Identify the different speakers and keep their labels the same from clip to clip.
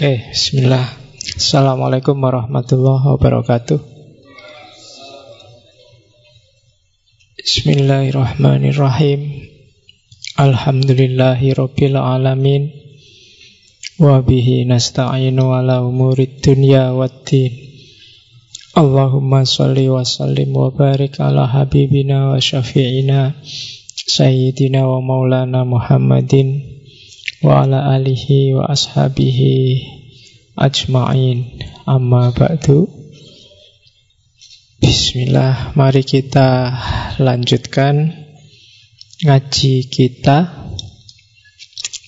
Speaker 1: Oke, bismillah. Assalamualaikum warahmatullahi wabarakatuh. Bismillahirrahmanirrahim. Alhamdulillahi rabbil alamin. Wa bihi nasta'inu ala umurid dunya waddin. Allahumma salli wa sallim wa barik ala habibina wa syafi'ina Sayyidina wa maulana Muhammadin wa ala alihi wa ashabihi ajma'in. Amma ba'du. Bismillah mari kita lanjutkan ngaji kita.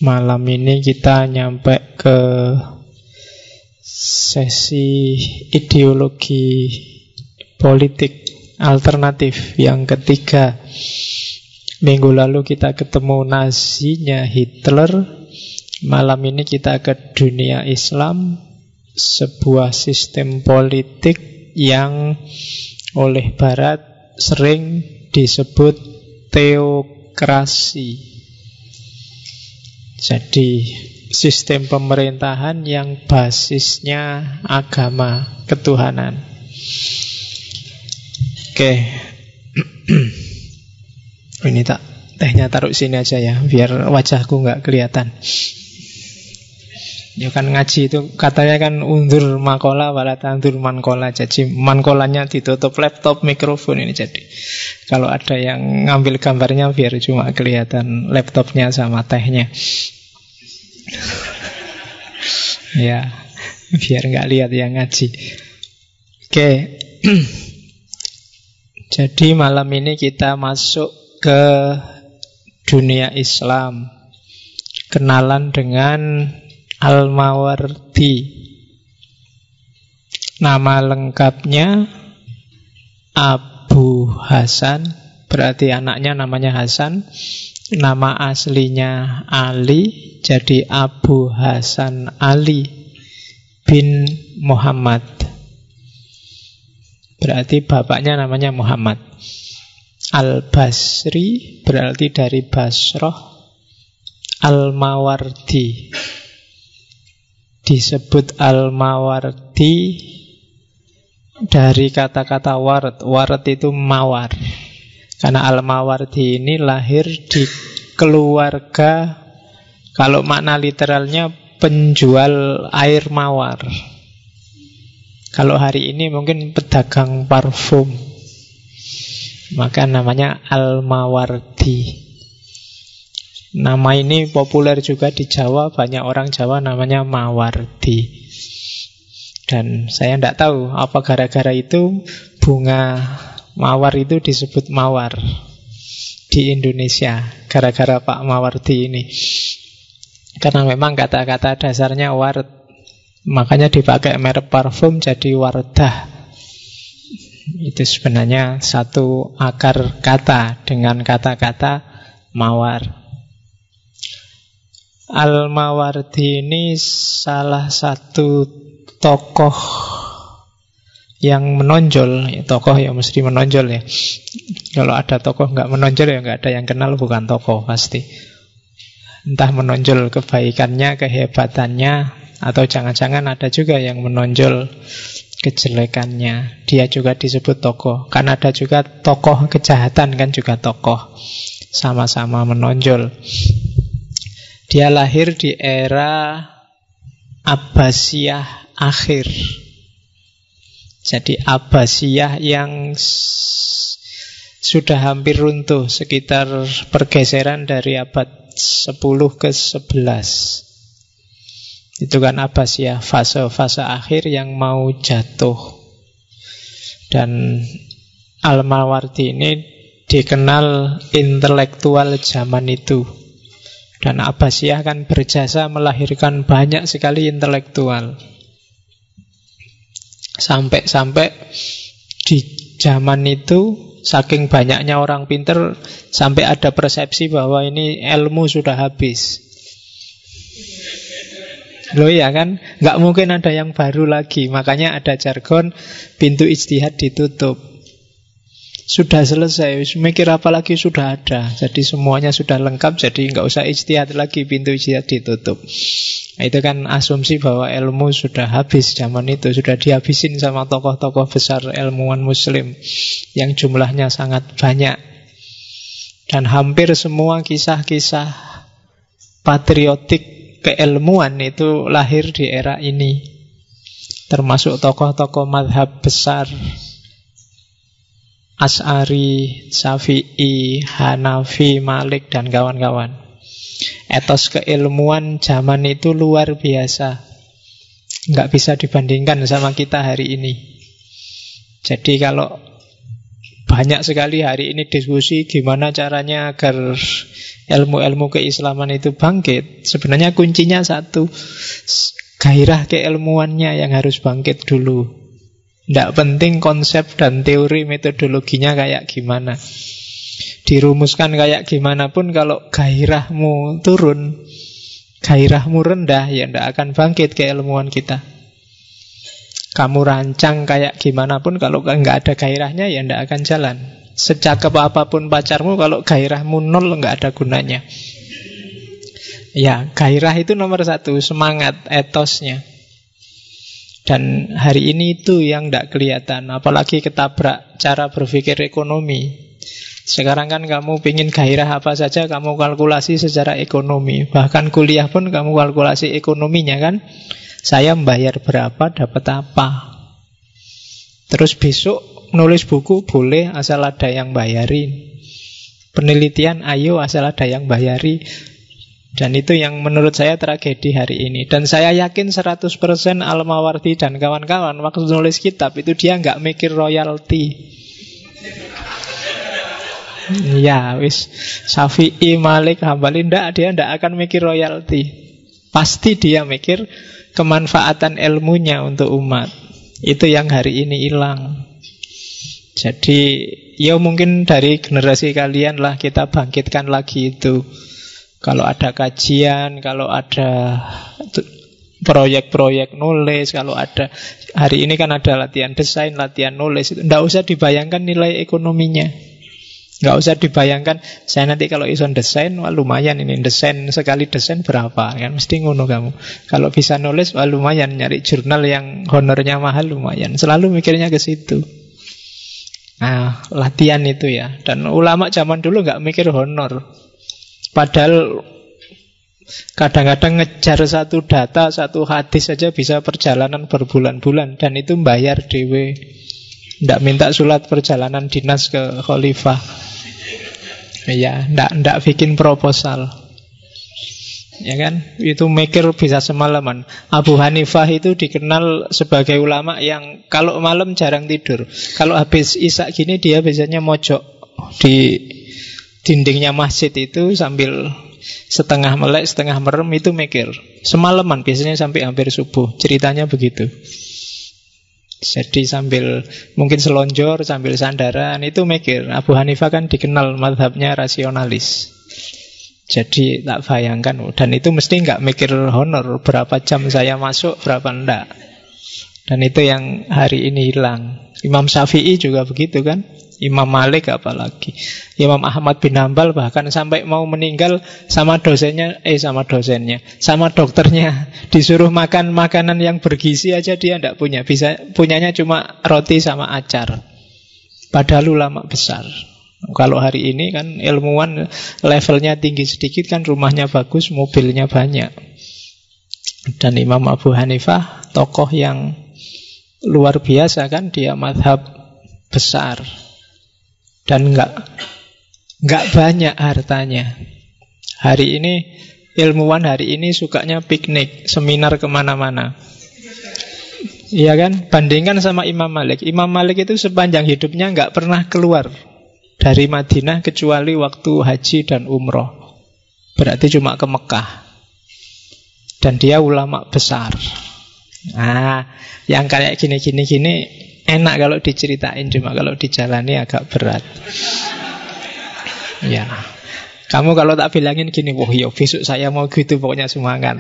Speaker 1: Malam ini kita nyampe ke sesi ideologi politik alternatif yang ketiga. Minggu lalu kita ketemu nasinya Hitler Malam ini kita ke dunia Islam, sebuah sistem politik yang oleh Barat sering disebut teokrasi. Jadi sistem pemerintahan yang basisnya agama ketuhanan. Oke. Ini tak tehnya taruh sini aja ya, biar wajahku nggak kelihatan. Ya kan ngaji itu katanya kan undur makola wala tandur mankola. Jadi mankolanya ditutup laptop, mikrofon ini jadi. Kalau ada yang ngambil gambarnya biar cuma kelihatan laptopnya sama tehnya. ya, biar nggak lihat yang ngaji. Oke. jadi malam ini kita masuk ke dunia Islam. Kenalan dengan Al-Mawardi. Nama lengkapnya Abu Hasan. Berarti anaknya namanya Hasan. Nama aslinya Ali Jadi Abu Hasan Ali bin Muhammad. Berarti bapaknya namanya Muhammad. Al-Basri berarti dari Basroh Al-Mawardi disebut Al-Mawardi dari kata-kata warat. Warat itu mawar. Karena Al-Mawardi ini lahir di keluarga kalau makna literalnya penjual air mawar. Kalau hari ini mungkin pedagang parfum. Maka namanya Al-Mawardi. Nama ini populer juga di Jawa, banyak orang Jawa namanya Mawardi. Dan saya tidak tahu apa gara-gara itu bunga mawar itu disebut mawar di Indonesia gara-gara Pak Mawardi ini. Karena memang kata-kata dasarnya ward, makanya dipakai merek parfum jadi wardah. Itu sebenarnya satu akar kata dengan kata-kata mawar. Al-Mawardi ini salah satu tokoh yang menonjol ya, Tokoh yang mesti menonjol ya. Kalau ada tokoh nggak menonjol ya nggak ada yang kenal bukan tokoh pasti. Entah menonjol kebaikannya, kehebatannya Atau jangan-jangan ada juga yang menonjol kejelekannya. Dia juga disebut tokoh. Kan ada juga tokoh kejahatan kan juga tokoh. Sama-sama menonjol dia lahir di era Abbasiyah akhir. Jadi Abbasiyah yang sudah hampir runtuh sekitar pergeseran dari abad 10 ke 11. Itu kan Abbasiyah fase-fase akhir yang mau jatuh. Dan Al-Mawardi ini dikenal intelektual zaman itu. Dan Abbasiyah kan berjasa melahirkan banyak sekali intelektual. Sampai-sampai di zaman itu saking banyaknya orang pinter sampai ada persepsi bahwa ini ilmu sudah habis. Loh ya kan, nggak mungkin ada yang baru lagi. Makanya ada jargon pintu istihad ditutup. Sudah selesai, mikir apa lagi sudah ada. Jadi semuanya sudah lengkap, jadi nggak usah ijtihad lagi, pintu ijtihad ditutup. Nah, itu kan asumsi bahwa ilmu sudah habis zaman itu, sudah dihabisin sama tokoh-tokoh besar ilmuwan muslim yang jumlahnya sangat banyak. Dan hampir semua kisah-kisah patriotik keilmuan itu lahir di era ini. Termasuk tokoh-tokoh madhab besar As'ari, Syafi'i, Hanafi, Malik, dan kawan-kawan. Etos keilmuan zaman itu luar biasa. Nggak bisa dibandingkan sama kita hari ini. Jadi kalau banyak sekali hari ini diskusi gimana caranya agar ilmu-ilmu keislaman itu bangkit. Sebenarnya kuncinya satu, gairah keilmuannya yang harus bangkit dulu. Tidak penting konsep dan teori metodologinya kayak gimana. Dirumuskan kayak gimana pun kalau gairahmu turun, gairahmu rendah, ya tidak akan bangkit keilmuan kita. Kamu rancang kayak gimana pun kalau nggak ada gairahnya ya tidak akan jalan. Secakep apa pun pacarmu kalau gairahmu nol nggak ada gunanya. Ya, gairah itu nomor satu, semangat, etosnya. Dan hari ini itu yang tidak kelihatan Apalagi ketabrak cara berpikir ekonomi. Sekarang kan kamu ingin gairah apa saja Kamu kalkulasi secara ekonomi. Bahkan kuliah pun kamu kalkulasi ekonominya kan. Saya membayar berapa, dapat apa? Terus besok nulis buku boleh asal ada yang bayarin. Penelitian ayo asal ada yang bayari dan itu yang menurut saya tragedi hari ini. Dan saya yakin 100% Al-Mawardi dan kawan-kawan waktu nulis kitab itu dia nggak mikir royalti. Ya, wis Syafi'i, Malik, Hambali ndak dia ndak akan mikir royalti. Pasti dia mikir kemanfaatan ilmunya untuk umat. Itu yang hari ini hilang. Jadi, ya mungkin dari generasi kalian lah kita bangkitkan lagi itu. Kalau ada kajian, kalau ada proyek-proyek nulis, kalau ada hari ini kan ada latihan desain, latihan nulis itu tidak usah dibayangkan nilai ekonominya. Nggak usah dibayangkan saya nanti kalau ison desain wah lumayan ini desain sekali desain berapa kan mesti ngono kamu. Kalau bisa nulis wah lumayan nyari jurnal yang honornya mahal lumayan. Selalu mikirnya ke situ. Nah, latihan itu ya. Dan ulama zaman dulu nggak mikir honor. Padahal kadang-kadang ngejar satu data, satu hadis saja bisa perjalanan berbulan-bulan dan itu bayar dewe. Tidak minta sulat perjalanan dinas ke khalifah. Ya, tidak tidak bikin proposal. Ya kan? Itu mikir bisa semalaman. Abu Hanifah itu dikenal sebagai ulama yang kalau malam jarang tidur. Kalau habis isak gini dia biasanya mojok di dindingnya masjid itu sambil setengah melek, setengah merem itu mikir. Semalaman biasanya sampai hampir subuh. Ceritanya begitu. Jadi sambil mungkin selonjor, sambil sandaran itu mikir. Abu Hanifah kan dikenal madhabnya rasionalis. Jadi tak bayangkan dan itu mesti nggak mikir honor berapa jam saya masuk, berapa enggak. Dan itu yang hari ini hilang. Imam Syafi'i juga begitu kan? Imam Malik apalagi. Imam Ahmad bin Hambal bahkan sampai mau meninggal sama dosennya eh sama dosennya sama dokternya. Disuruh makan makanan yang bergizi aja dia tidak punya. Bisa punyanya cuma roti sama acar. Padahal ulama besar. Kalau hari ini kan ilmuwan levelnya tinggi sedikit kan rumahnya bagus mobilnya banyak. Dan Imam Abu Hanifah tokoh yang luar biasa kan dia madhab besar dan nggak nggak banyak hartanya. Hari ini ilmuwan hari ini sukanya piknik, seminar ke mana-mana. Iya kan? Bandingkan sama Imam Malik. Imam Malik itu sepanjang hidupnya nggak pernah keluar dari Madinah kecuali waktu haji dan umroh. Berarti cuma ke Mekah. Dan dia ulama besar. Nah, yang kayak gini-gini gini Enak kalau diceritain, cuma kalau dijalani agak berat. Ya. Kamu kalau tak bilangin gini, wah ya besok saya mau gitu pokoknya semangat.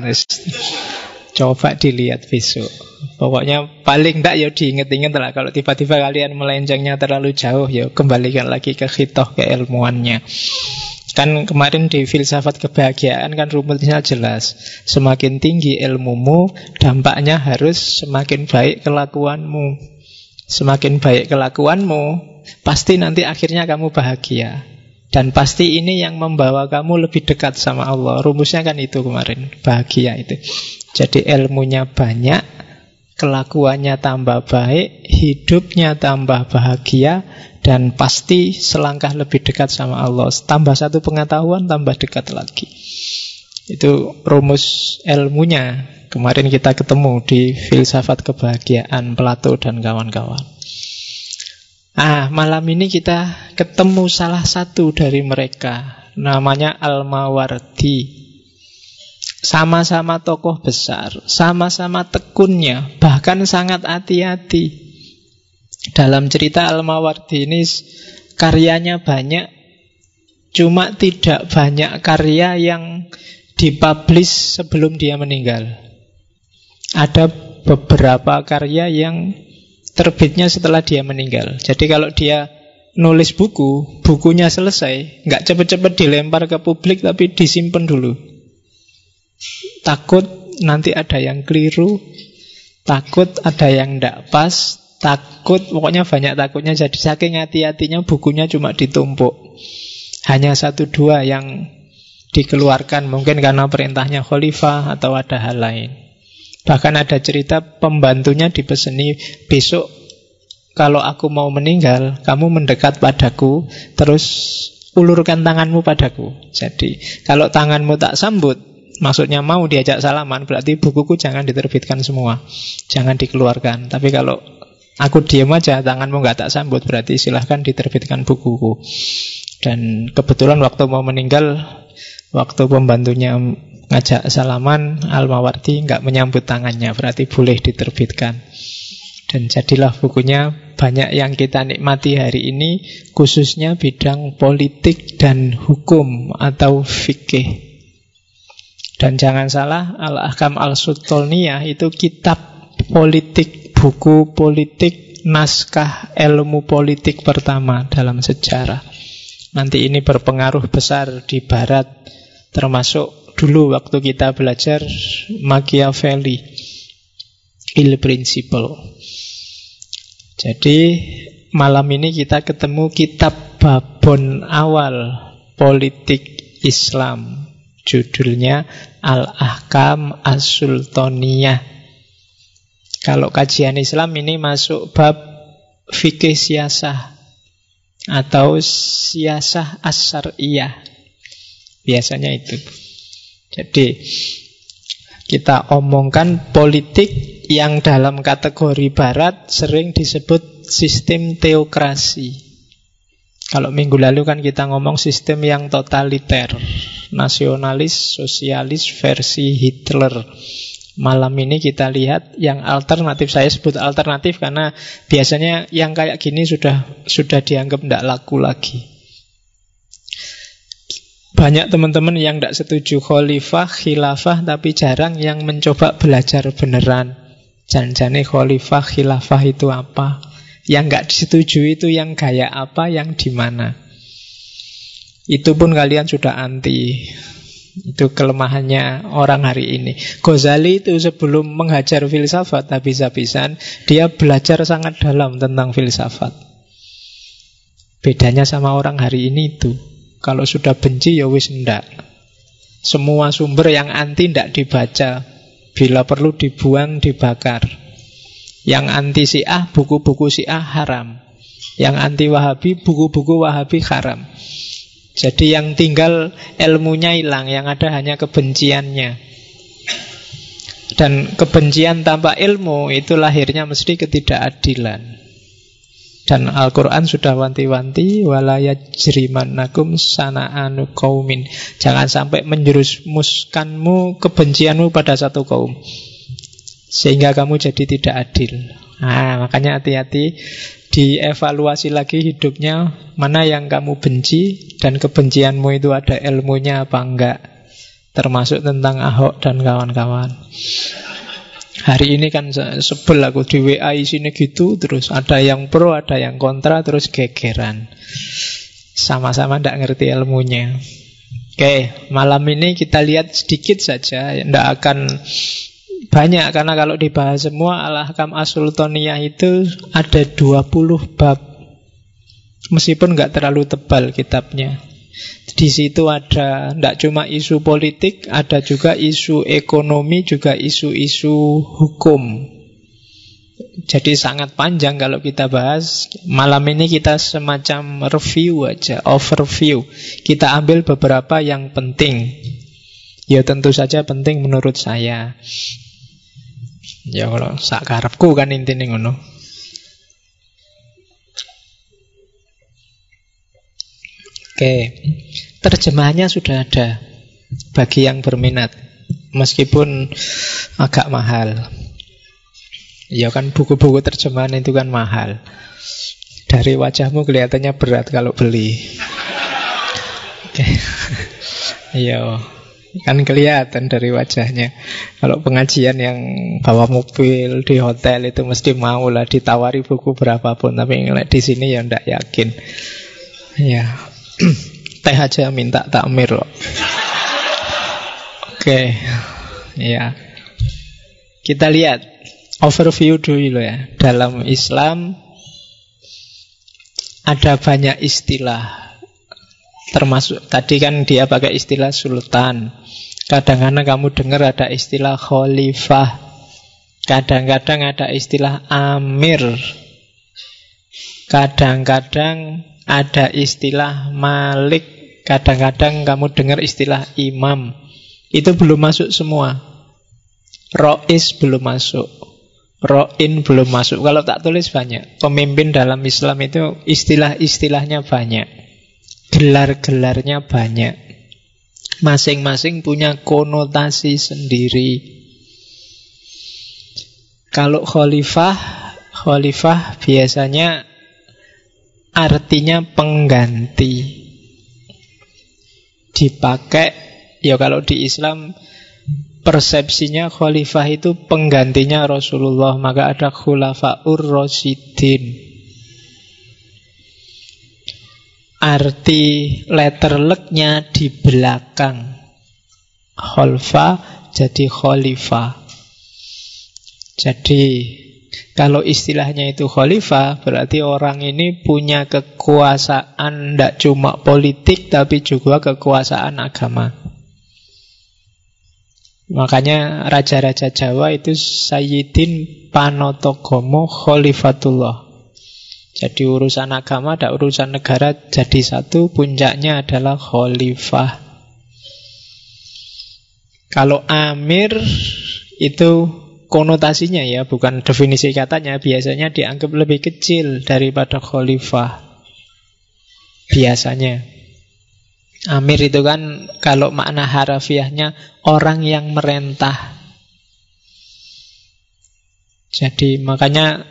Speaker 1: Coba dilihat besok. Pokoknya paling tidak ya diinget-inget lah. Kalau tiba-tiba kalian melencengnya terlalu jauh, ya kembalikan lagi ke khitoh, ke ilmuannya. Kan kemarin di filsafat kebahagiaan kan rumusnya jelas. Semakin tinggi ilmumu, dampaknya harus semakin baik kelakuanmu. Semakin baik kelakuanmu, pasti nanti akhirnya kamu bahagia. Dan pasti ini yang membawa kamu lebih dekat sama Allah. Rumusnya kan itu kemarin, bahagia itu. Jadi ilmunya banyak, kelakuannya tambah baik, hidupnya tambah bahagia, dan pasti selangkah lebih dekat sama Allah. Tambah satu pengetahuan, tambah dekat lagi. Itu rumus ilmunya. Kemarin kita ketemu di filsafat kebahagiaan Plato dan kawan-kawan. Ah, malam ini kita ketemu salah satu dari mereka. Namanya Al-Mawardi. Sama-sama tokoh besar, sama-sama tekunnya, bahkan sangat hati-hati. Dalam cerita Al-Mawardi ini karyanya banyak, cuma tidak banyak karya yang dipublish sebelum dia meninggal. Ada beberapa karya yang terbitnya setelah dia meninggal. Jadi kalau dia nulis buku, bukunya selesai, nggak cepet-cepet dilempar ke publik tapi disimpan dulu. Takut nanti ada yang keliru, takut ada yang tidak pas, takut, pokoknya banyak takutnya. Jadi saking hati-hatinya bukunya cuma ditumpuk. Hanya satu dua yang dikeluarkan mungkin karena perintahnya khalifah atau ada hal lain. Bahkan ada cerita pembantunya dipeseni besok kalau aku mau meninggal, kamu mendekat padaku, terus ulurkan tanganmu padaku. Jadi, kalau tanganmu tak sambut, maksudnya mau diajak salaman, berarti bukuku jangan diterbitkan semua. Jangan dikeluarkan. Tapi kalau aku diam aja, tanganmu nggak tak sambut, berarti silahkan diterbitkan bukuku. Dan kebetulan waktu mau meninggal, waktu pembantunya ngajak salaman, Al-Mawardi nggak menyambut tangannya, berarti boleh diterbitkan. Dan jadilah bukunya banyak yang kita nikmati hari ini, khususnya bidang politik dan hukum atau fikih. Dan jangan salah, Al-Ahkam Al-Sultaniyah itu kitab politik, buku politik, naskah ilmu politik pertama dalam sejarah. Nanti ini berpengaruh besar di barat, termasuk dulu waktu kita belajar Machiavelli, Il Principle. Jadi malam ini kita ketemu kitab babon awal politik Islam Judulnya Al-Ahkam As-Sultaniyah. Kalau kajian Islam ini masuk bab fikih siasah atau siasah as-syar'iyah. Biasanya itu. Jadi kita omongkan politik yang dalam kategori barat sering disebut sistem teokrasi. Kalau minggu lalu kan kita ngomong sistem yang totaliter, nasionalis, sosialis versi Hitler. Malam ini kita lihat yang alternatif. Saya sebut alternatif karena biasanya yang kayak gini sudah sudah dianggap tidak laku lagi. Banyak teman-teman yang tidak setuju khalifah, khilafah, tapi jarang yang mencoba belajar beneran. Janjane khalifah, khilafah itu apa? Yang nggak disetujui itu yang gaya apa, yang di mana. Itu pun kalian sudah anti. Itu kelemahannya orang hari ini. Ghazali itu sebelum menghajar filsafat habis-habisan, dia belajar sangat dalam tentang filsafat. Bedanya sama orang hari ini itu. Kalau sudah benci ya wis ndak. Semua sumber yang anti ndak dibaca. Bila perlu dibuang, dibakar. Yang anti Syiah, buku-buku Syiah haram. Yang anti Wahabi, buku-buku Wahabi haram. Jadi yang tinggal ilmunya hilang, yang ada hanya kebenciannya. Dan kebencian tanpa ilmu itu lahirnya mesti ketidakadilan. Dan Al-Quran sudah wanti-wanti Walayajrimannakum sana'anu kaumin Jangan sampai menjurusmuskanmu kebencianmu pada satu kaum sehingga kamu jadi tidak adil. Nah, makanya hati-hati dievaluasi lagi hidupnya mana yang kamu benci dan kebencianmu itu ada ilmunya apa enggak. Termasuk tentang Ahok dan kawan-kawan. Hari ini kan sebel aku di WA isinya gitu, terus ada yang pro, ada yang kontra, terus gegeran. Sama-sama tidak ngerti ilmunya. Oke, malam ini kita lihat sedikit saja, tidak akan banyak karena kalau dibahas semua Al-Hakam Asultaniyah itu ada 20 bab. Meskipun nggak terlalu tebal kitabnya. Di situ ada tidak cuma isu politik, ada juga isu ekonomi, juga isu-isu hukum. Jadi sangat panjang kalau kita bahas. Malam ini kita semacam review aja, overview. Kita ambil beberapa yang penting. Ya tentu saja penting menurut saya. Ya kalau sak karepku kan intinya ngono. Oke, terjemahannya sudah ada bagi yang berminat, meskipun agak mahal. Ya kan buku-buku terjemahan itu kan mahal. Dari wajahmu kelihatannya berat kalau beli. Oke. Iya. Kan kelihatan dari wajahnya. Kalau pengajian yang bawa mobil di hotel itu mesti mau lah ditawari buku berapapun. Tapi di sini ya ndak yakin. Ya, Teh aja minta takmir loh. Oke. Ya. Kita lihat overview dulu ya. Dalam Islam ada banyak istilah. Termasuk tadi kan dia pakai istilah sultan. Kadang-kadang kamu dengar ada istilah khalifah. Kadang-kadang ada istilah amir. Kadang-kadang ada istilah malik, kadang-kadang kamu dengar istilah imam. Itu belum masuk semua. Rois belum masuk. Roin belum masuk. Kalau tak tulis banyak. Pemimpin dalam Islam itu istilah-istilahnya banyak. Gelar-gelarnya banyak. Masing-masing punya konotasi sendiri. Kalau khalifah, khalifah biasanya artinya pengganti. Dipakai, ya kalau di Islam persepsinya khalifah itu penggantinya Rasulullah, maka ada khulafaur rasidin. Arti letter lucknya di belakang. Khalfa jadi khalifah. Jadi kalau istilahnya itu khalifah, berarti orang ini punya kekuasaan tidak cuma politik, tapi juga kekuasaan agama. Makanya raja-raja Jawa itu Sayyidin Panotogomo Khalifatullah. Jadi urusan agama dan urusan negara jadi satu, puncaknya adalah khalifah. Kalau amir itu konotasinya ya, bukan definisi katanya, biasanya dianggap lebih kecil daripada khalifah. Biasanya. Amir itu kan kalau makna harafiahnya orang yang merentah. Jadi makanya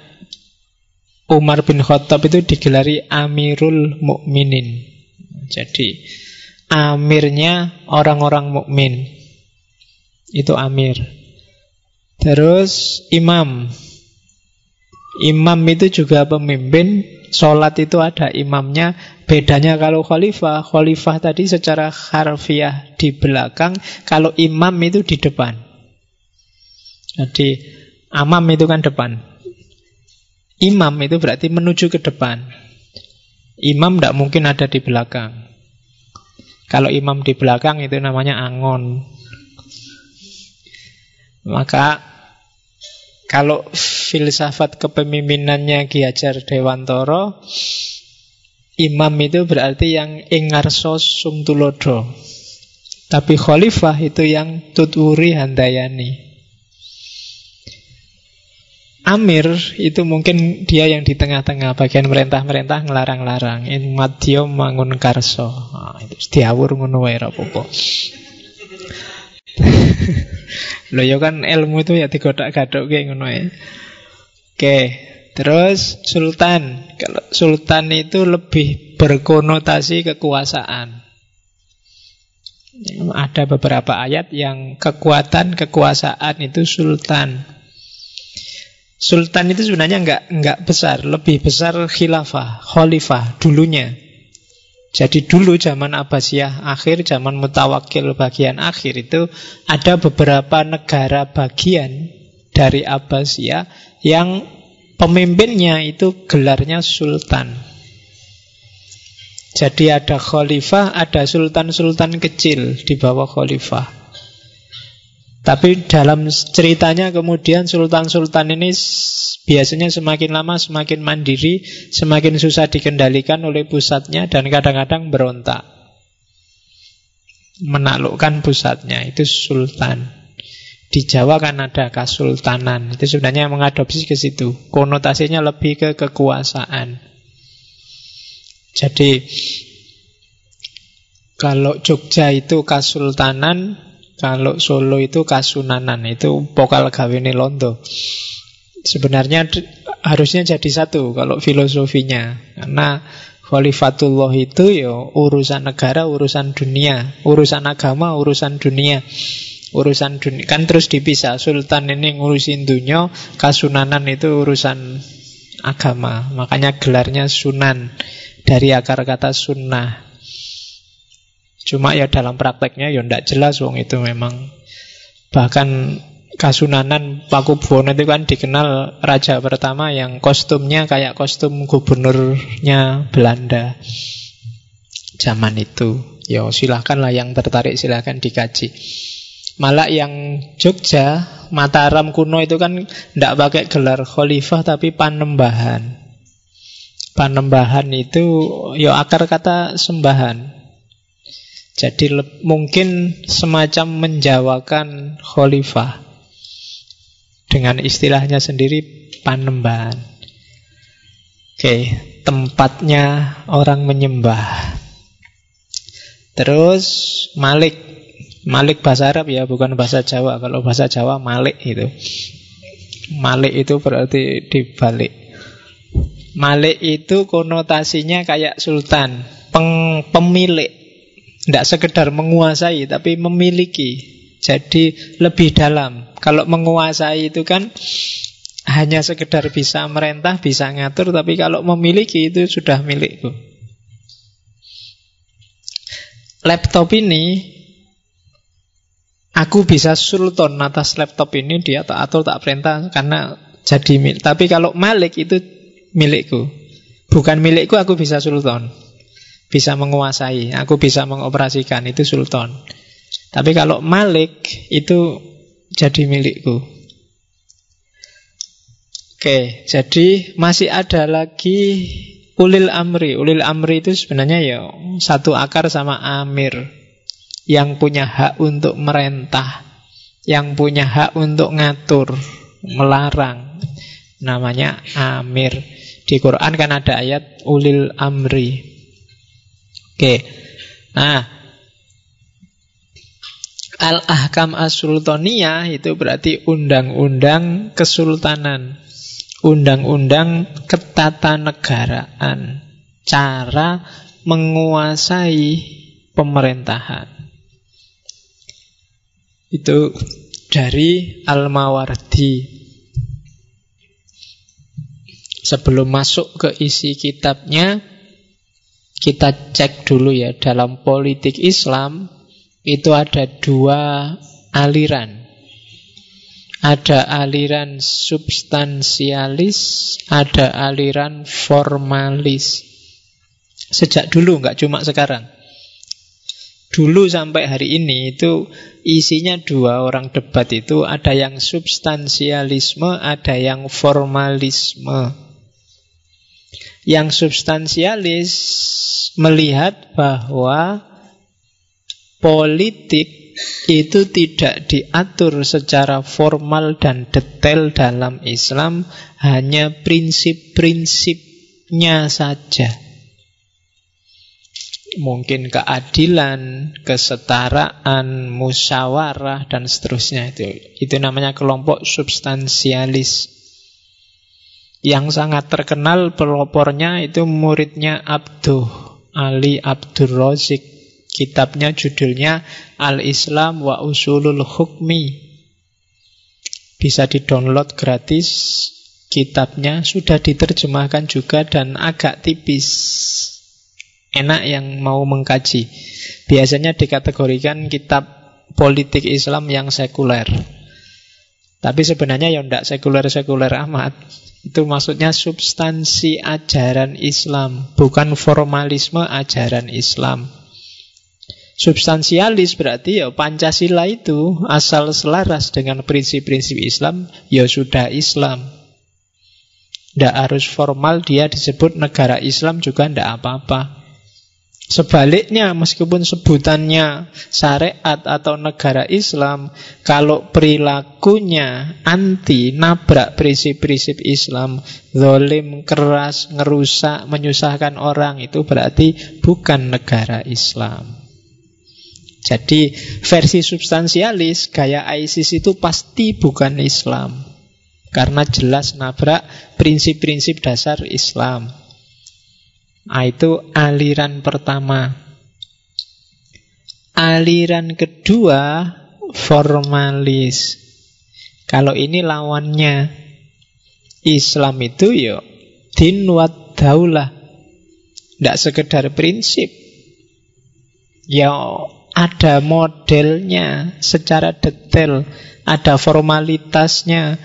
Speaker 1: Umar bin Khattab itu digelari Amirul Mukminin. Jadi amirnya orang-orang mukmin. Itu amir. Terus imam. Imam itu juga pemimpin. Sholat itu ada imamnya. Bedanya kalau khalifah. Khalifah tadi secara harfiah di belakang. Kalau imam itu di depan. Jadi amam itu kan depan. Imam itu berarti menuju ke depan. Imam tidak mungkin ada di belakang. Kalau imam di belakang itu namanya angon. Maka kalau filsafat kepemimpinannya Ki Hajar Dewantoro, imam itu berarti yang ingarso sumtulodo. Tapi khalifah itu yang tuturi handayani. Amir itu mungkin dia yang di tengah-tengah bagian merentah-merentah ngelarang-larang. In madyo mangun karso. Nah, itu diawur ngono wae Loh ya kan ilmu itu ya digodak-gadok kayak ngono ya. Oke, terus sultan. Kalau sultan itu lebih berkonotasi kekuasaan. Ada beberapa ayat yang kekuatan kekuasaan itu sultan. Sultan itu sebenarnya nggak nggak besar, lebih besar khilafah, khalifah dulunya. Jadi dulu zaman Abbasiyah akhir, zaman Mutawakil bagian akhir itu ada beberapa negara bagian dari Abbasiyah yang pemimpinnya itu gelarnya sultan. Jadi ada khalifah, ada sultan-sultan kecil di bawah khalifah. Tapi dalam ceritanya kemudian sultan-sultan ini biasanya semakin lama semakin mandiri, semakin susah dikendalikan oleh pusatnya dan kadang-kadang berontak. Menaklukkan pusatnya, itu sultan. Di Jawa kan ada kasultanan, itu sebenarnya mengadopsi ke situ. Konotasinya lebih ke kekuasaan. Jadi kalau Jogja itu kasultanan, kalau Solo itu kasunanan, itu pokal gawene londo. Sebenarnya harusnya jadi satu kalau filosofinya. Karena Khalifatullah itu ya urusan negara, urusan dunia, urusan agama, urusan dunia. Urusan dunia kan terus dipisah. Sultan ini ngurusin dunia, kasunanan itu urusan agama. Makanya gelarnya sunan dari akar kata sunnah. Cuma ya dalam prakteknya ya tidak jelas wong itu memang bahkan Kasunanan Paku Buwono itu kan dikenal raja pertama yang kostumnya kayak kostum gubernurnya Belanda zaman itu. Ya silahkan lah yang tertarik silahkan dikaji. Malah yang Jogja, Mataram kuno itu kan tidak pakai gelar khalifah tapi panembahan. Panembahan itu ya akar kata sembahan. Jadi mungkin semacam menjawakan khalifah dengan istilahnya sendiri panembahan. Oke, tempatnya orang menyembah. Terus Malik, Malik bahasa Arab ya, bukan bahasa Jawa. Kalau bahasa Jawa Malik itu. Malik itu berarti dibalik. Malik itu konotasinya kayak sultan, peng, pemilik tidak sekedar menguasai, tapi memiliki. Jadi lebih dalam. Kalau menguasai itu kan hanya sekedar bisa merentah, bisa ngatur, tapi kalau memiliki itu sudah milikku. Laptop ini aku bisa sultan atas laptop ini dia tak atur tak perintah karena jadi milik. Tapi kalau malik itu milikku. Bukan milikku aku bisa sultan bisa menguasai, aku bisa mengoperasikan, itu sultan. Tapi kalau malik itu jadi milikku. Oke, jadi masih ada lagi ulil amri. Ulil amri itu sebenarnya ya satu akar sama amir. Yang punya hak untuk merentah, yang punya hak untuk ngatur, melarang. Namanya amir. Di Quran kan ada ayat ulil amri. Oke. Nah, Al-Ahkam As-Sultaniyah itu berarti undang-undang kesultanan. Undang-undang ketatanegaraan. Cara menguasai pemerintahan. Itu dari Al-Mawardi. Sebelum masuk ke isi kitabnya, kita cek dulu ya dalam politik Islam itu ada dua aliran. Ada aliran substansialis, ada aliran formalis. Sejak dulu, nggak cuma sekarang. Dulu sampai hari ini itu isinya dua orang debat itu ada yang substansialisme, ada yang formalisme. Yang substansialis melihat bahwa politik itu tidak diatur secara formal dan detail dalam Islam, hanya prinsip-prinsipnya saja. Mungkin keadilan, kesetaraan, musyawarah dan seterusnya itu. Itu namanya kelompok substansialis. Yang sangat terkenal pelopornya itu muridnya Abduh Ali Abdul Razik. Kitabnya judulnya Al-Islam wa Usulul Hukmi. Bisa di-download gratis kitabnya sudah diterjemahkan juga dan agak tipis. Enak yang mau mengkaji. Biasanya dikategorikan kitab politik Islam yang sekuler. Tapi sebenarnya ya tidak sekuler-sekuler amat. Itu maksudnya substansi ajaran Islam, bukan formalisme ajaran Islam. Substansialis berarti ya Pancasila itu asal selaras dengan prinsip-prinsip Islam, ya sudah Islam. Tidak harus formal dia disebut negara Islam juga tidak apa-apa. Sebaliknya, meskipun sebutannya syariat atau negara Islam, kalau perilakunya anti, nabrak prinsip-prinsip Islam, zolim, keras, ngerusak, menyusahkan orang, itu berarti bukan negara Islam. Jadi versi substansialis, gaya ISIS itu pasti bukan Islam. Karena jelas nabrak prinsip-prinsip dasar Islam. Nah, itu aliran pertama. Aliran kedua formalis. Kalau ini lawannya Islam itu ya din wa daulah. Tidak sekedar prinsip. Ya ada modelnya secara detail, ada formalitasnya,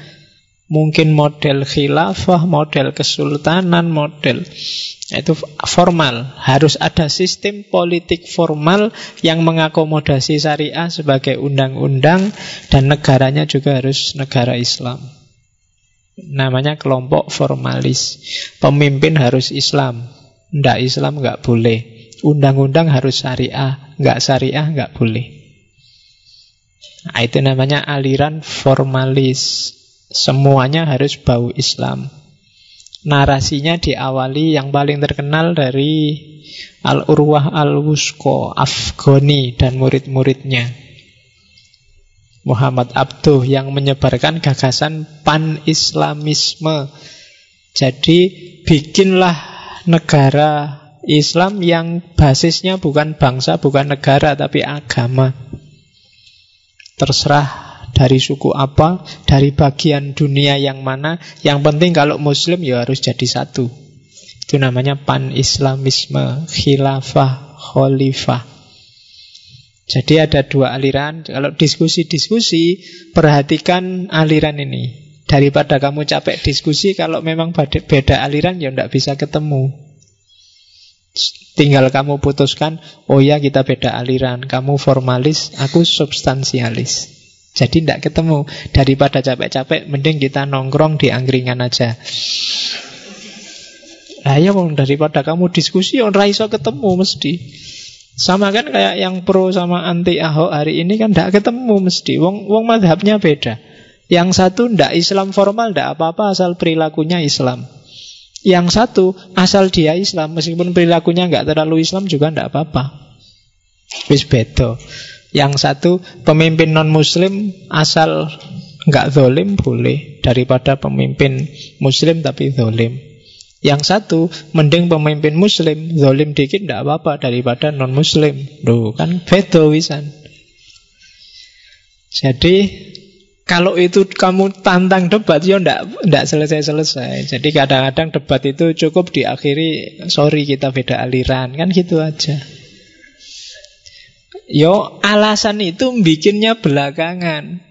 Speaker 1: Mungkin model khilafah, model kesultanan, model itu formal. Harus ada sistem politik formal yang mengakomodasi syariah sebagai undang-undang dan negaranya juga harus negara Islam. Namanya kelompok formalis. Pemimpin harus Islam. Tidak Islam nggak boleh. Undang-undang harus syariah. Nggak syariah nggak boleh. Nah, itu namanya aliran formalis. Semuanya harus bau Islam. Narasinya diawali yang paling terkenal dari Al-Urwah Al-Wusko, Afghani dan murid-muridnya. Muhammad Abduh yang menyebarkan gagasan pan-islamisme. Jadi bikinlah negara Islam yang basisnya bukan bangsa, bukan negara, tapi agama. Terserah dari suku apa, dari bagian dunia yang mana. Yang penting kalau muslim ya harus jadi satu. Itu namanya pan-islamisme, khilafah, khalifah. Jadi ada dua aliran. Kalau diskusi-diskusi, perhatikan aliran ini. Daripada kamu capek diskusi, kalau memang beda aliran ya tidak bisa ketemu. Tinggal kamu putuskan, oh ya kita beda aliran. Kamu formalis, aku substansialis. Jadi tidak ketemu. Daripada capek-capek, mending kita nongkrong di angkringan aja. Nah ya daripada kamu diskusi, on raiso ketemu mesti. Sama kan kayak yang pro sama anti Ahok hari ini kan tidak ketemu mesti. Wong wong madhabnya beda. Yang satu tidak Islam formal, tidak apa-apa asal perilakunya Islam. Yang satu asal dia Islam, meskipun perilakunya nggak terlalu Islam juga tidak apa-apa. Wis bedo. Yang satu pemimpin non muslim asal nggak zolim boleh daripada pemimpin muslim tapi zolim. Yang satu mending pemimpin muslim zolim dikit tidak apa-apa daripada non muslim. Duh kan beda wisan. Jadi kalau itu kamu tantang debat ya ndak ndak selesai-selesai. Jadi kadang-kadang debat itu cukup diakhiri sorry kita beda aliran kan gitu aja. Yo alasan itu bikinnya belakangan.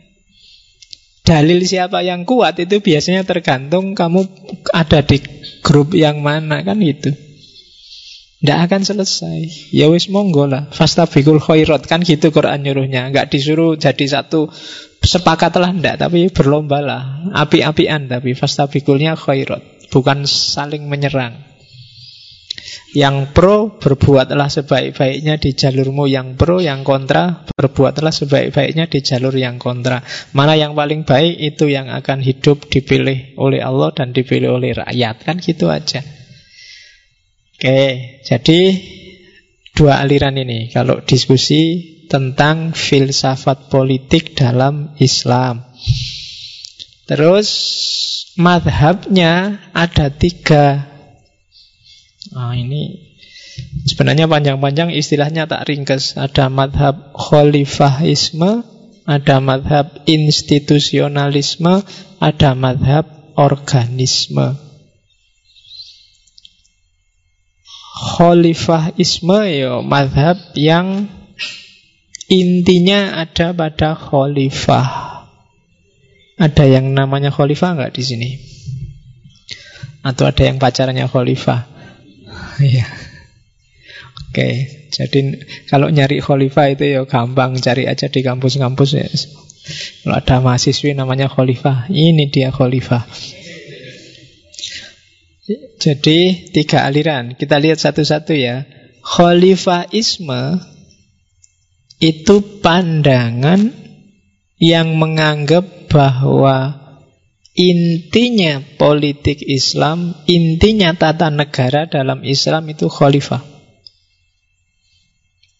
Speaker 1: Dalil siapa yang kuat itu biasanya tergantung kamu ada di grup yang mana kan itu. Tidak akan selesai. Ya wis monggo lah. Fastabikul khairat kan gitu Quran nyuruhnya. Enggak disuruh jadi satu sepakatlah ndak tapi berlomba lah. Api-apian tapi fastabikulnya khairat. Bukan saling menyerang. Yang pro berbuatlah sebaik-baiknya di jalurmu yang pro, yang kontra berbuatlah sebaik-baiknya di jalur yang kontra. Mana yang paling baik itu yang akan hidup dipilih oleh Allah dan dipilih oleh rakyat. Kan gitu aja. Oke, jadi dua aliran ini kalau diskusi tentang filsafat politik dalam Islam. Terus madhabnya ada tiga Nah, ini sebenarnya panjang-panjang istilahnya tak ringkes. Ada madhab khalifahisme, ada madhab institusionalisme, ada madhab organisme. Khalifahisme ya madhab yang intinya ada pada khalifah. Ada yang namanya khalifah nggak di sini? Atau ada yang pacarnya khalifah? Iya. Oke, jadi kalau nyari khalifah itu ya gampang cari aja di kampus-kampus ya. Kalau ada mahasiswi namanya khalifah, ini dia khalifah. Jadi tiga aliran, kita lihat satu-satu ya. Khalifahisme itu pandangan yang menganggap bahwa intinya politik Islam, intinya tata negara dalam Islam itu khalifah.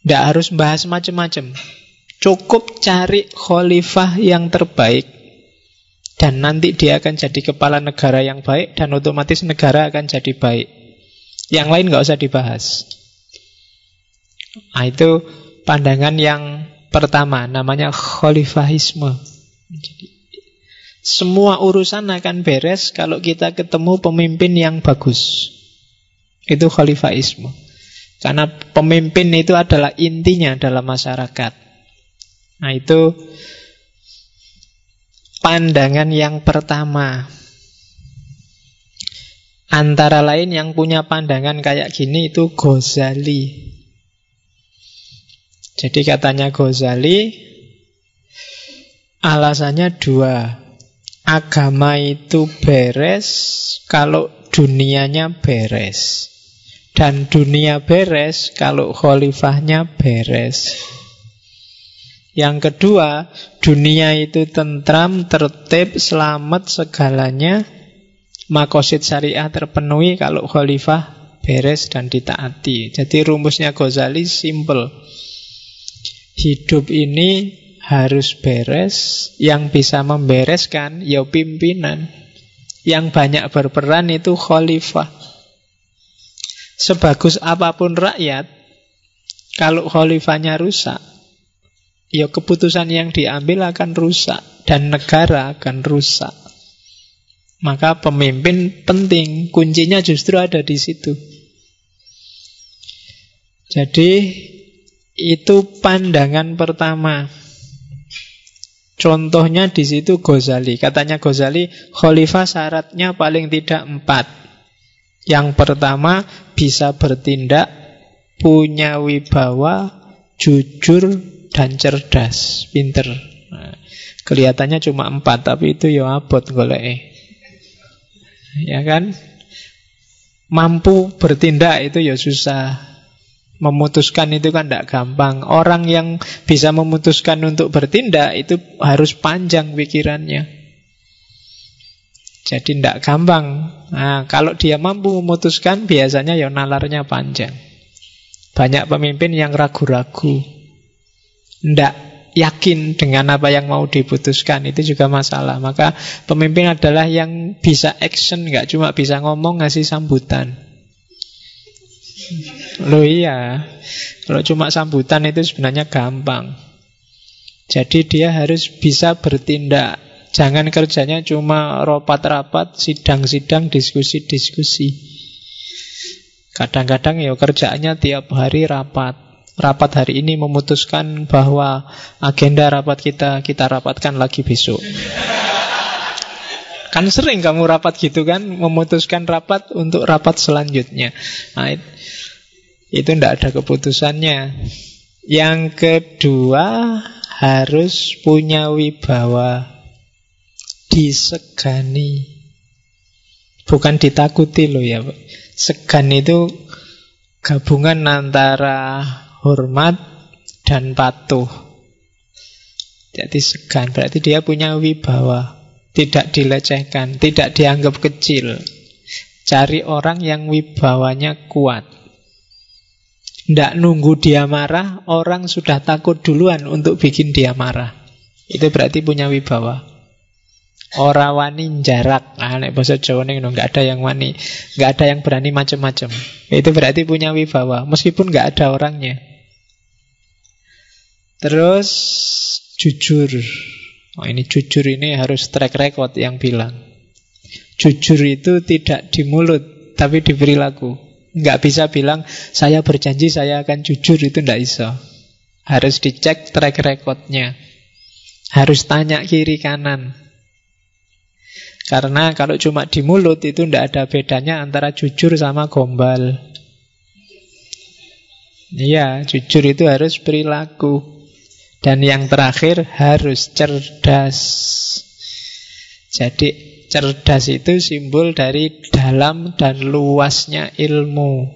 Speaker 1: Tidak harus bahas macam-macam. Cukup cari khalifah yang terbaik dan nanti dia akan jadi kepala negara yang baik dan otomatis negara akan jadi baik. Yang lain nggak usah dibahas. Nah, itu pandangan yang pertama, namanya khalifahisme. Semua urusan akan beres kalau kita ketemu pemimpin yang bagus. Itu khalifahisme. Karena pemimpin itu adalah intinya dalam masyarakat. Nah itu pandangan yang pertama. Antara lain yang punya pandangan kayak gini itu Ghazali. Jadi katanya Ghazali, alasannya dua agama itu beres kalau dunianya beres. Dan dunia beres kalau khalifahnya beres. Yang kedua, dunia itu tentram, tertib, selamat segalanya. Makosid syariah terpenuhi kalau khalifah beres dan ditaati. Jadi rumusnya Ghazali simple. Hidup ini harus beres, yang bisa membereskan ya pimpinan. Yang banyak berperan itu khalifah. Sebagus apa pun rakyat, kalau khalifahnya rusak, ya keputusan yang diambil akan rusak dan negara akan rusak. Maka pemimpin penting, kuncinya justru ada di situ. Jadi itu pandangan pertama Contohnya di situ Ghazali. Katanya Ghazali, khalifah syaratnya paling tidak empat. Yang pertama, bisa bertindak, punya wibawa, jujur, dan cerdas, pinter. Nah, kelihatannya cuma empat, tapi itu ya abot golek. Ya kan? Mampu bertindak itu ya susah. Memutuskan itu kan tidak gampang. Orang yang bisa memutuskan untuk bertindak itu harus panjang pikirannya. Jadi tidak gampang. Nah, kalau dia mampu memutuskan, biasanya ya nalarnya panjang. Banyak pemimpin yang ragu-ragu. Tidak yakin dengan apa yang mau diputuskan. Itu juga masalah. Maka pemimpin adalah yang bisa action, nggak cuma bisa ngomong, ngasih sambutan. Loh iya, kalau cuma sambutan itu sebenarnya gampang. Jadi dia harus bisa bertindak. Jangan kerjanya cuma rapat-rapat, sidang-sidang, diskusi-diskusi. Kadang-kadang ya kerjaannya tiap hari rapat. Rapat hari ini memutuskan bahwa agenda rapat kita kita rapatkan lagi besok. Kan sering kamu rapat gitu kan, memutuskan rapat untuk rapat selanjutnya. Nah, itu tidak ada keputusannya. Yang kedua harus punya wibawa, disegani, bukan ditakuti loh ya. Segan itu gabungan antara hormat dan patuh. Jadi segan berarti dia punya wibawa, tidak dilecehkan, tidak dianggap kecil. Cari orang yang wibawanya kuat. Tidak nunggu dia marah, orang sudah takut duluan untuk bikin dia marah. Itu berarti punya wibawa. Orang wani jarak. Nek bahasa Jawa nih nggak ada yang wani, nggak ada yang berani macam-macam. Itu berarti punya wibawa, meskipun nggak ada orangnya. Terus jujur. Oh, ini jujur ini harus track record yang bilang. Jujur itu tidak di mulut, tapi di perilaku. Nggak bisa bilang, saya berjanji saya akan jujur, itu nggak bisa. Harus dicek track recordnya. Harus tanya kiri kanan. Karena kalau cuma di mulut itu tidak ada bedanya antara jujur sama gombal. Iya, jujur itu harus perilaku. Dan yang terakhir harus cerdas. Jadi cerdas itu simbol dari dalam dan luasnya ilmu.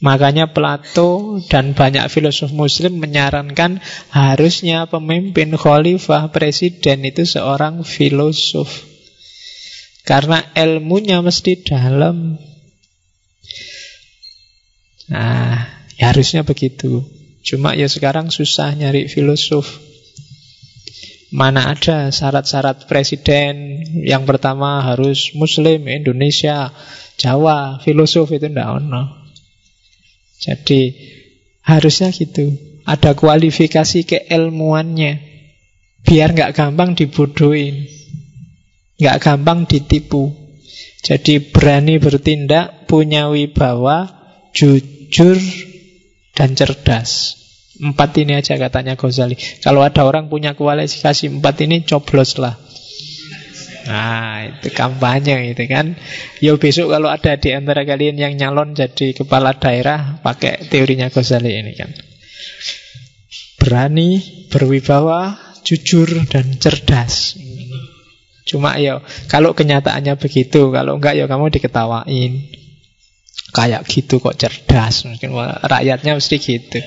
Speaker 1: Makanya Plato dan banyak filosof muslim menyarankan harusnya pemimpin khalifah presiden itu seorang filosof. Karena ilmunya mesti dalam. Nah, ya harusnya begitu. Cuma ya sekarang susah nyari filosof. Mana ada syarat-syarat presiden Yang pertama harus Muslim Indonesia Jawa Filosof itu tidak ono. Jadi Harusnya gitu. Ada kualifikasi keilmuannya. Biar nggak gampang dibodohin. Nggak gampang ditipu. Jadi berani bertindak Punya wibawa Jujur Dan cerdas Empat ini aja katanya Ghazali. Kalau ada orang punya kualifikasi empat ini, coblos lah. Nah, itu kampanye itu kan. Yo besok kalau ada di antara kalian yang nyalon jadi kepala daerah, pakai teorinya Ghazali ini kan. Berani, berwibawa, jujur dan cerdas. Cuma yo kalau kenyataannya begitu, kalau enggak yo kamu diketawain. Kayak gitu kok cerdas, mungkin rakyatnya mesti gitu.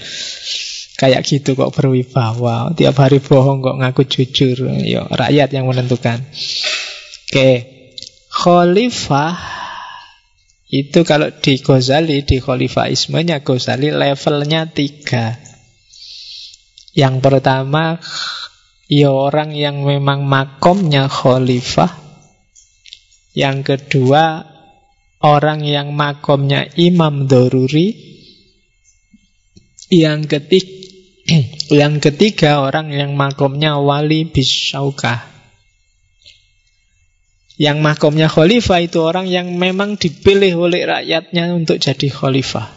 Speaker 1: Kayak gitu kok berwibawa. Tiap hari bohong kok ngaku jujur. Yo, rakyat yang menentukan. Oke. Khalifah Itu kalau di Ghazali Di khalifahismenya Ghazali levelnya tiga. Yang pertama Ya orang yang memang makomnya khalifah. Yang kedua Orang yang makomnya imam doruri. Yang ketiga yang ketiga orang yang makomnya wali bisyaukah. Yang makomnya khalifah itu orang yang memang dipilih oleh rakyatnya untuk jadi khalifah.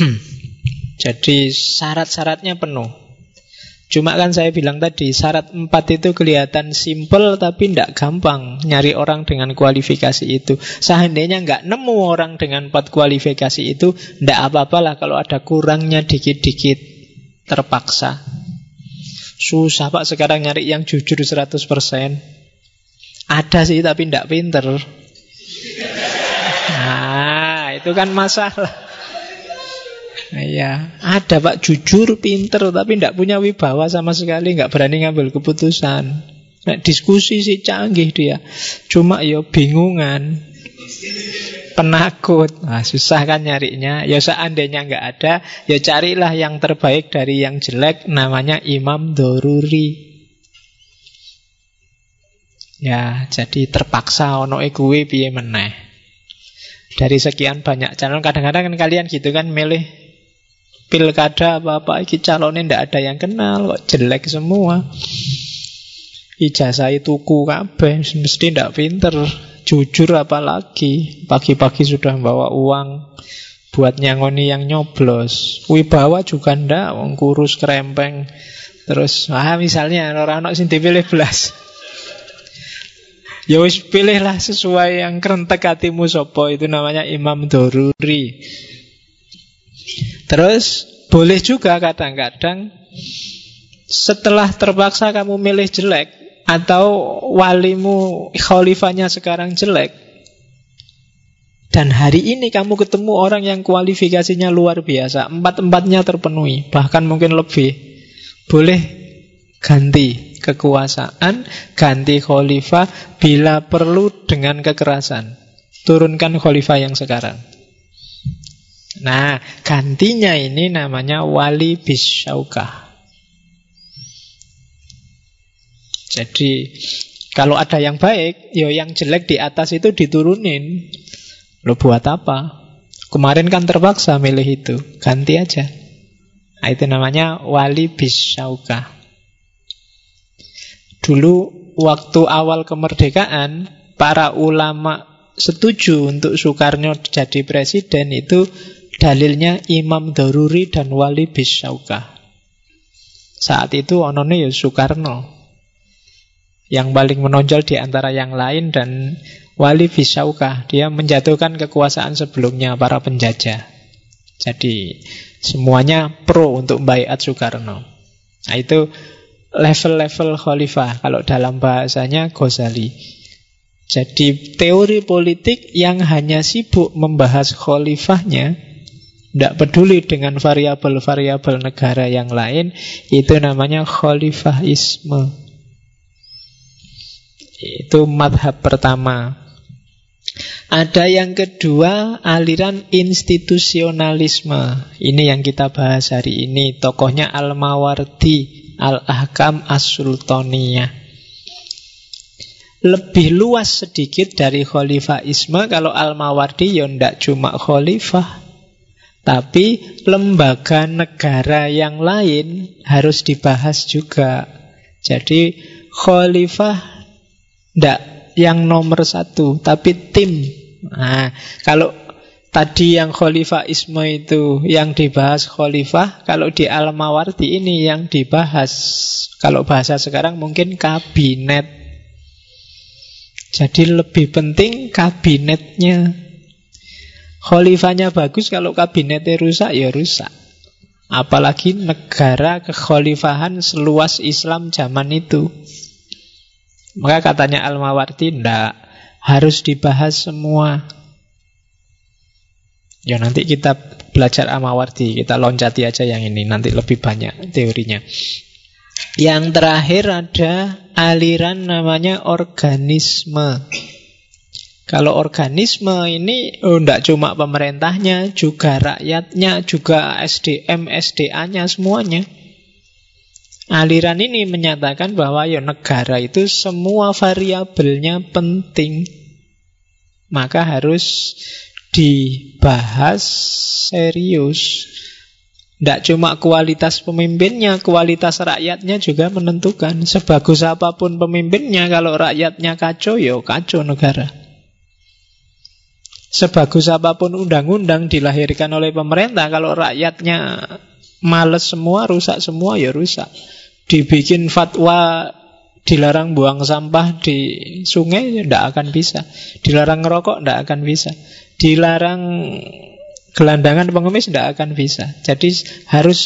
Speaker 1: jadi syarat-syaratnya penuh. Cuma kan saya bilang tadi syarat empat itu kelihatan simple tapi tidak gampang nyari orang dengan kualifikasi itu. Seandainya nggak nemu orang dengan empat kualifikasi itu, tidak apa-apalah kalau ada kurangnya dikit-dikit terpaksa. Susah pak sekarang nyari yang jujur 100%. Ada sih tapi tidak pinter. Nah, itu kan masalah. Iya, ada Pak jujur, pinter, tapi tidak punya wibawa sama sekali, nggak berani ngambil keputusan. Nah, diskusi sih canggih dia, cuma ya bingungan, penakut, nah, susah kan nyarinya. Ya seandainya nggak ada, ya carilah yang terbaik dari yang jelek, namanya Imam Doruri. Ya, jadi terpaksa ono kuwi piye meneh. Dari sekian banyak calon kadang-kadang kan kalian gitu kan milih pilkada apa-apa iki calonnya ndak ada yang kenal kok jelek semua. Ijazah tuku kabeh mesti ndak pinter. Jujur apalagi pagi-pagi sudah bawa uang buat nyangoni yang nyoblos. Wibawa juga ndak wong kurus krempeng. Terus ah misalnya orang-orang sing dipilih belas. Ya pilihlah sesuai yang kerentek hatimu sopo itu namanya Imam Doruri. Terus boleh juga kadang-kadang setelah terpaksa kamu milih jelek atau walimu khalifahnya sekarang jelek dan hari ini kamu ketemu orang yang kualifikasinya luar biasa empat-empatnya terpenuhi bahkan mungkin lebih boleh ganti kekuasaan ganti khalifah bila perlu dengan kekerasan. Turunkan khalifah yang sekarang Nah, gantinya ini namanya wali bisyaukah. Jadi, kalau ada yang baik, ya yang jelek di atas itu diturunin. Lo buat apa? Kemarin kan terpaksa milih itu, ganti aja. Nah, itu namanya wali bisyaukah. Dulu waktu awal kemerdekaan, para ulama setuju untuk Soekarno jadi presiden itu dalilnya Imam Daruri dan Wali Bisyauka. Saat itu onone ya Soekarno. Yang paling menonjol di antara yang lain dan Wali Bisyauka. Dia menjatuhkan kekuasaan sebelumnya para penjajah. Jadi semuanya pro untuk bayat Soekarno. Nah itu level-level khalifah kalau dalam bahasanya Ghazali. Jadi teori politik yang hanya sibuk membahas khalifahnya, tidak peduli dengan variabel-variabel negara yang lain, itu namanya khalifahisme. Itu madhab pertama. Ada yang kedua, aliran institusionalisme. Ini yang kita bahas hari ini. Tokohnya Al-Mawardi Al-Ahkam As-Sultaniyah lebih luas sedikit dari khalifahisme kalau Al-Mawardi ya ndak cuma khalifah tapi lembaga negara yang lain harus dibahas juga jadi khalifah ndak yang nomor satu tapi tim nah kalau Tadi yang khalifahisme itu yang dibahas khalifah, kalau di Al-Mawardi ini yang dibahas, kalau bahasa sekarang mungkin kabinet. Jadi lebih penting kabinetnya. Khalifahnya bagus, kalau kabinetnya rusak, ya rusak. Apalagi negara kekhalifahan seluas Islam zaman itu. Maka katanya Al-Mawardi, ndak harus dibahas semua. Ya nanti kita belajar Amawardi, kita loncati aja yang ini, nanti lebih banyak teorinya. Yang terakhir ada aliran namanya organisme. Kalau organisme ini oh, enggak cuma pemerintahnya, juga rakyatnya, juga SDM, SDA-nya semuanya. Aliran ini menyatakan bahwa ya negara itu semua variabelnya penting. Maka harus dibahas serius. Tidak cuma kualitas pemimpinnya, kualitas rakyatnya juga menentukan. Sebagus apa pun pemimpinnya, kalau rakyatnya kacau, ya kacau negara. Sebagus apa pun undang-undang dilahirkan oleh pemerintah, kalau rakyatnya males semua, rusak semua, ya rusak. Dibikin fatwa dilarang buang sampah di sungai, ya tidak akan bisa. Dilarang ngerokok, tidak akan bisa dilarang gelandangan pengemis tidak akan bisa. Jadi harus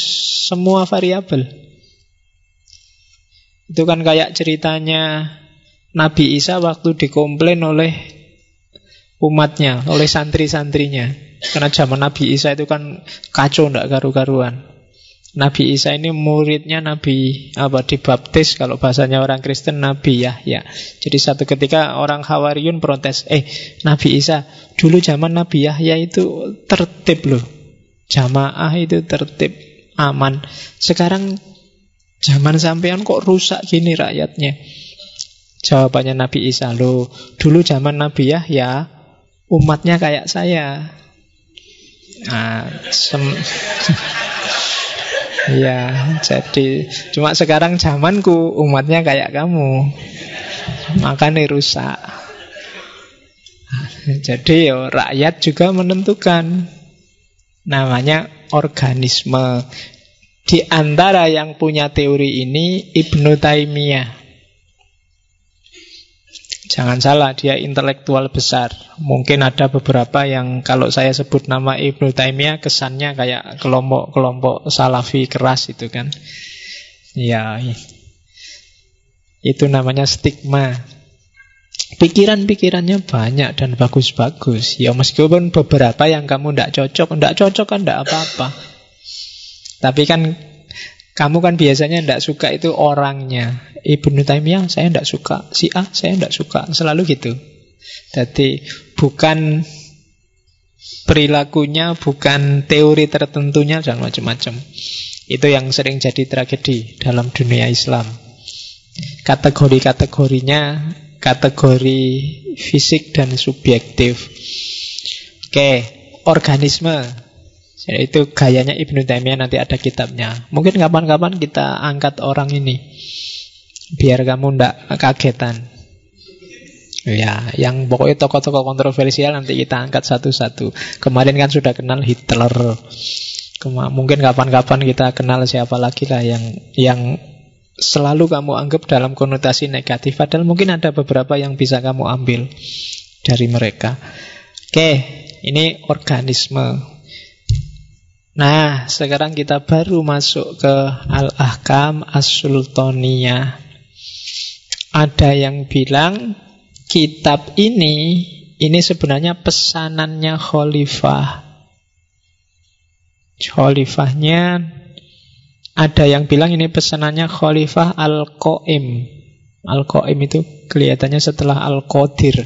Speaker 1: semua variabel. Itu kan kayak ceritanya Nabi Isa waktu dikomplain oleh umatnya, oleh santri-santrinya. Karena zaman Nabi Isa itu kan kacau, tidak karu-karuan. Nabi Isa ini muridnya Nabi apa dibaptis kalau bahasanya orang Kristen Nabi ya. Jadi satu ketika orang Hawariun protes, eh Nabi Isa dulu zaman Nabi Yahya itu tertib loh, jamaah itu tertib aman. Sekarang zaman sampean kok rusak gini rakyatnya? Jawabannya Nabi Isa loh, dulu zaman Nabi Yahya umatnya kayak saya. Nah, Iya, jadi cuma sekarang zamanku umatnya kayak kamu. Makanya rusak. Jadi ya, rakyat juga menentukan namanya organisme. Di antara yang punya teori ini Ibnu Taimiyah. Jangan salah, dia intelektual besar. Mungkin ada beberapa yang kalau saya sebut nama Ibnu Taimiyah kesannya kayak kelompok-kelompok salafi keras itu kan. Ya, itu namanya stigma. Pikiran-pikirannya banyak dan bagus-bagus. Ya meskipun beberapa yang kamu tidak cocok, tidak cocok kan tidak apa-apa. Tapi kan kamu kan biasanya tidak suka itu orangnya. Ibnu Taimiyah saya tidak suka, si A saya tidak suka, selalu gitu. Jadi bukan perilakunya, bukan teori tertentunya dan macam-macam. Itu yang sering jadi tragedi dalam dunia Islam. Kategori-kategorinya kategori fisik dan subjektif. Oke, organisme Ya, itu gayanya Ibnu Taimiyah nanti ada kitabnya. Mungkin kapan-kapan kita angkat orang ini. Biar kamu ndak kagetan. Ya, yang pokoknya tokoh-tokoh kontroversial nanti kita angkat satu-satu. Kemarin kan sudah kenal Hitler. Kema mungkin kapan-kapan kita kenal siapa lagi lah yang yang selalu kamu anggap dalam konotasi negatif. Padahal mungkin ada beberapa yang bisa kamu ambil dari mereka. Oke, ini organisme. Nah, sekarang kita baru masuk ke Al-Ahkam As-Sultaniyah. Ada yang bilang kitab ini ini sebenarnya pesanannya khalifah. Khalifahnya ada yang bilang ini pesanannya khalifah Al-Qaim. Al-Qaim itu kelihatannya setelah Al-Qadir.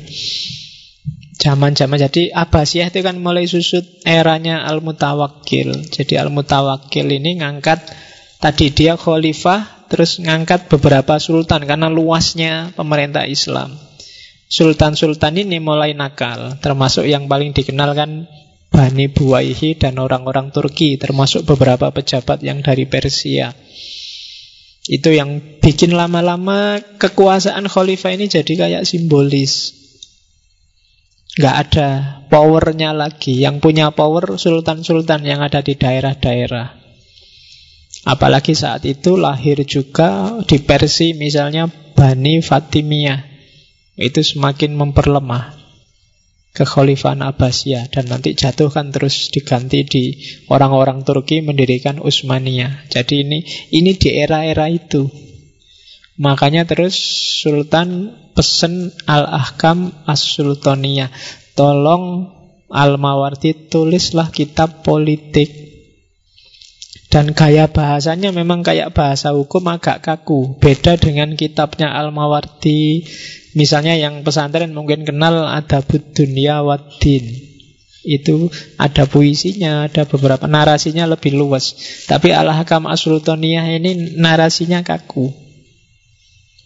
Speaker 1: Zaman-zaman jadi Abbasiyah itu kan mulai susut eranya Al-Mutawakkil. Jadi Al-Mutawakkil ini ngangkat tadi dia khalifah terus ngangkat beberapa sultan karena luasnya pemerintah Islam. Sultan-sultan ini mulai nakal, termasuk yang paling dikenal kan Bani Buwaihi dan orang-orang Turki, termasuk beberapa pejabat yang dari Persia. Itu yang bikin lama-lama kekuasaan khalifah ini jadi kayak simbolis. Gak ada powernya lagi. Yang punya power sultan-sultan yang ada di daerah-daerah. Apalagi saat itu lahir juga di Persia misalnya Bani Fatimiyah itu semakin memperlemah kekhalifahan Abbasiyah dan nanti jatuh kan terus diganti di orang-orang Turki mendirikan Utsmaniyah. Jadi ini ini di era-era itu. Makanya terus Sultan pesen Al-Ahkam As-Sultaniyah. Tolong Al-Mawardi tulislah kitab politik dan gaya bahasanya memang kayak bahasa hukum agak kaku. Beda dengan kitabnya Al-Mawardi. Misalnya yang pesantren mungkin kenal ada Dunia Wadin. Itu ada puisinya, ada beberapa narasinya lebih luas. Tapi Al-Hakam Asultaniyah ini narasinya kaku.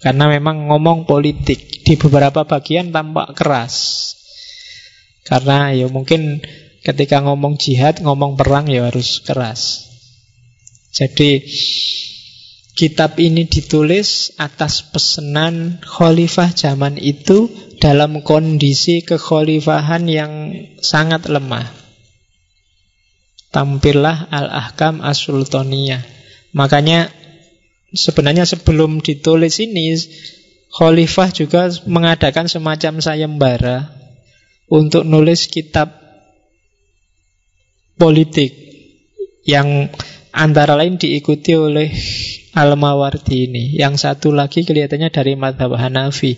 Speaker 1: Karena memang ngomong politik. Di beberapa bagian tampak keras. Karena ya mungkin ketika ngomong jihad, ngomong perang ya harus keras. Jadi kitab ini ditulis atas pesanan khalifah zaman itu dalam kondisi kekhalifahan yang sangat lemah. Tampillah Al-Ahkam As-Sultaniyah. Makanya sebenarnya sebelum ditulis ini khalifah juga mengadakan semacam sayembara untuk nulis kitab politik yang Antara lain diikuti oleh Al-Mawardi ini. Yang satu lagi kelihatannya dari madhab Hanafi.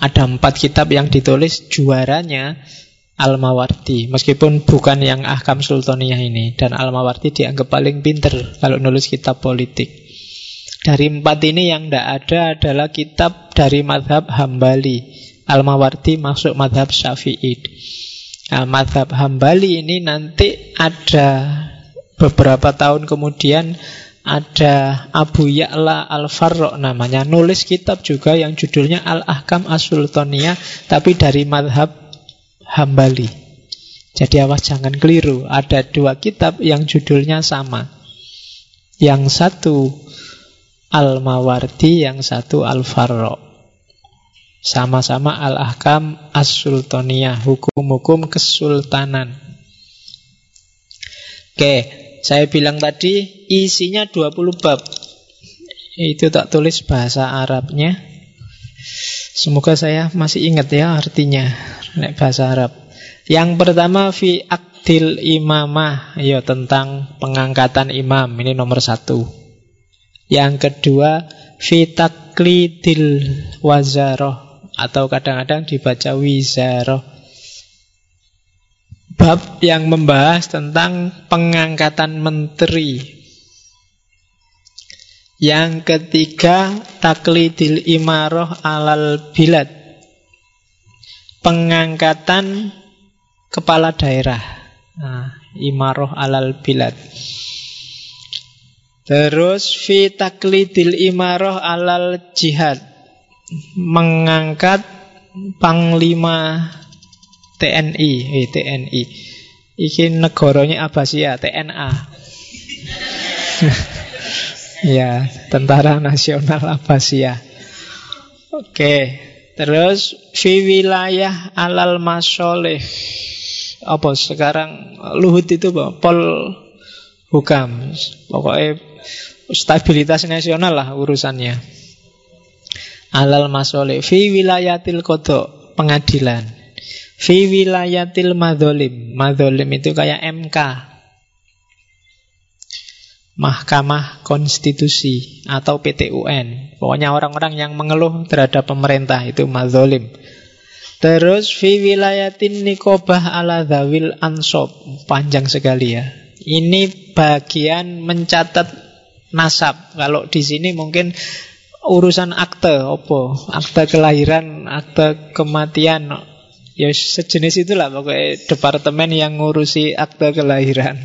Speaker 1: Ada empat kitab yang ditulis juaranya Al-Mawardi. Meskipun bukan yang Ahkam Sultaniyah ini. Dan Al-Mawardi dianggap paling pinter kalau nulis kitab politik. Dari empat ini yang tidak ada adalah kitab dari madhab Hambali. Al-Mawardi masuk madhab Syafi'i. Nah, madhab Hambali ini nanti ada Beberapa tahun kemudian ada Abu Ya'la Al-Farrok namanya Nulis kitab juga yang judulnya Al-Ahkam As-Sultaniyah Tapi dari madhab Hambali. Jadi awas jangan keliru. Ada dua kitab yang judulnya sama. Yang satu Al-Mawardi Yang satu Al-Farrok. Sama-sama Al-Ahkam As-Sultaniyah Hukum-hukum kesultanan. Oke, saya bilang tadi isinya 20 bab. Itu tak tulis bahasa Arabnya. Semoga saya masih ingat ya artinya nek bahasa Arab. Yang pertama fi aktil imamah, ya tentang pengangkatan imam ini nomor satu. Yang kedua fi taklidil wazaroh atau kadang-kadang dibaca wizaroh bab yang membahas tentang pengangkatan menteri. Yang ketiga, taklidil imaroh alal bilad. Pengangkatan kepala daerah. Nah, imaroh alal bilad. Terus fi taklidil imaroh alal jihad. Mengangkat panglima TNI, eh, TNI. Iki negaranya Abbasiyah, TNA. Ya, Tentara Nasional Abbasiyah. Oke, terus fi wilayah alal masoleh. Apa sekarang Luhut itu apa? Pol Hukam. Pokoknya stabilitas nasional lah urusannya. Alal masoleh fi wilayatil kodok pengadilan. Fi wilayatil madholim. Madholim itu kayak MK. Mahkamah Konstitusi atau PTUN. Pokoknya orang-orang yang mengeluh terhadap pemerintah itu mazolim. Terus fi wilayatin nikobah ala zawil ansob. Panjang sekali ya. Ini bagian mencatat nasab. Kalau di sini mungkin urusan akte opo, akte kelahiran, akte kematian. Ya sejenis itulah pokoknya departemen yang ngurusi akte kelahiran.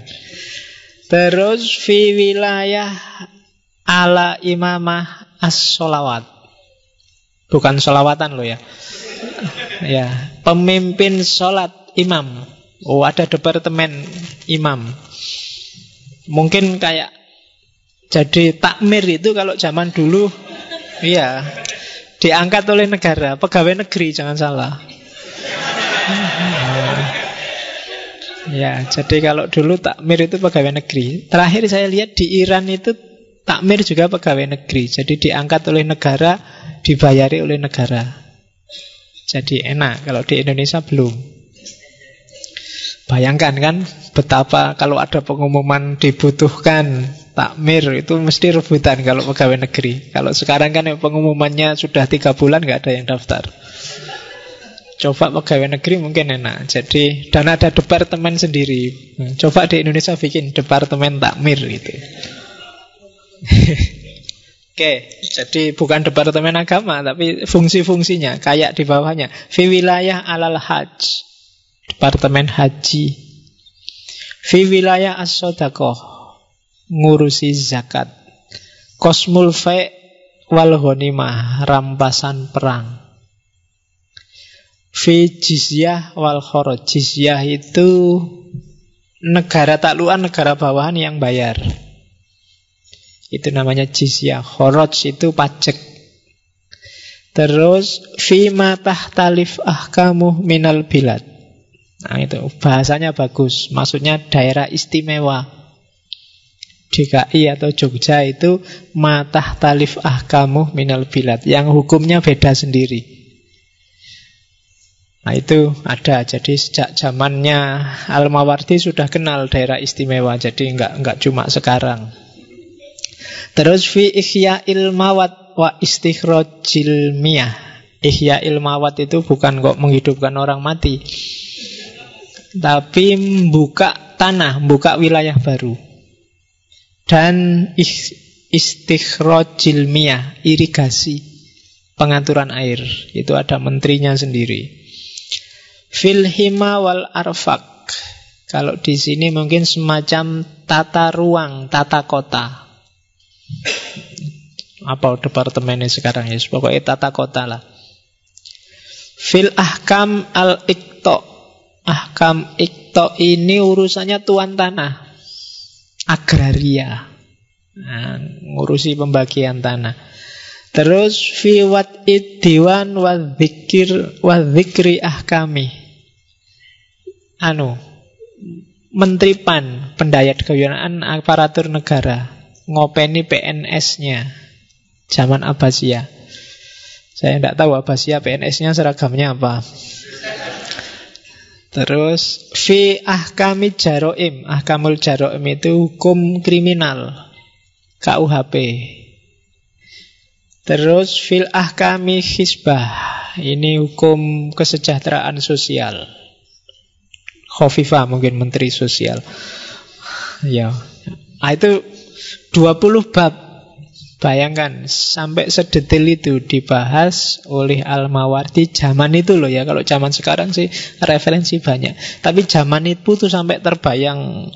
Speaker 1: Terus fi wilayah ala imamah as-solawat. Bukan solawatan loh ya. ya, pemimpin sholat imam. Oh, ada departemen imam. Mungkin kayak jadi takmir itu kalau zaman dulu iya diangkat oleh negara, pegawai negeri jangan salah. Ya, jadi kalau dulu takmir itu pegawai negeri. Terakhir saya lihat di Iran itu takmir juga pegawai negeri. Jadi diangkat oleh negara, dibayari oleh negara. Jadi enak, kalau di Indonesia belum. Bayangkan kan betapa kalau ada pengumuman dibutuhkan takmir itu mesti rebutan kalau pegawai negeri. Kalau sekarang kan pengumumannya sudah tiga bulan nggak ada yang daftar. Coba pegawai negeri mungkin enak. Jadi dan ada departemen sendiri. Coba di Indonesia bikin departemen takmir gitu. Oke, jadi bukan departemen agama tapi fungsi-fungsinya kayak di bawahnya. Fi wilayah alal haj. Departemen haji. Fi wilayah as ngurusi zakat. Kosmul fa wal rampasan perang. Fi jizyah wal khoroj. Jizyah itu negara takluan, negara bawahan yang bayar. Itu namanya jizyah. Khoroj itu pajak. Terus fi tahtalif ahkamu minal bilad. Nah itu bahasanya bagus. Maksudnya daerah istimewa. DKI atau Jogja itu matah talif ahkamu minal bilad yang hukumnya beda sendiri. Nah itu ada, jadi sejak zamannya Al-Mawardi sudah kenal daerah istimewa, jadi enggak, enggak cuma sekarang. Terus fi ihya ilmawat wa istikhrojil miyah. Ihya ilmawat itu bukan kok menghidupkan orang mati. Tapi membuka tanah, membuka wilayah baru. Dan istikhrojil miyah, irigasi, pengaturan air. Itu ada menterinya sendiri. Filhima wal arfak. Kalau di sini mungkin semacam tata ruang, tata kota. Apa departemennya sekarang ya? Pokoknya tata kota lah. Fil ahkam al ikto. Ahkam ikto ini urusannya tuan tanah. Agraria. Nah, ngurusi pembagian tanah. Terus fi wat idiwan wa dzikir wa dzikri ahkami anu Menteri PAN, pendayat kewilanaan aparatur negara, ngopeni PNS-nya zaman Abbasiyah. Saya tidak tahu Abbasiyah PNS-nya seragamnya apa. Terus fi ahkami jaroim, ahkamul jaroim itu hukum kriminal KUHP. Terus fil ahkami hisbah, ini hukum kesejahteraan sosial. Khofifa mungkin Menteri Sosial. Ya. Nah, itu 20 bab. Bayangkan sampai sedetail itu dibahas oleh Al-Mawardi zaman itu loh ya. Kalau zaman sekarang sih referensi banyak. Tapi zaman itu tuh sampai terbayang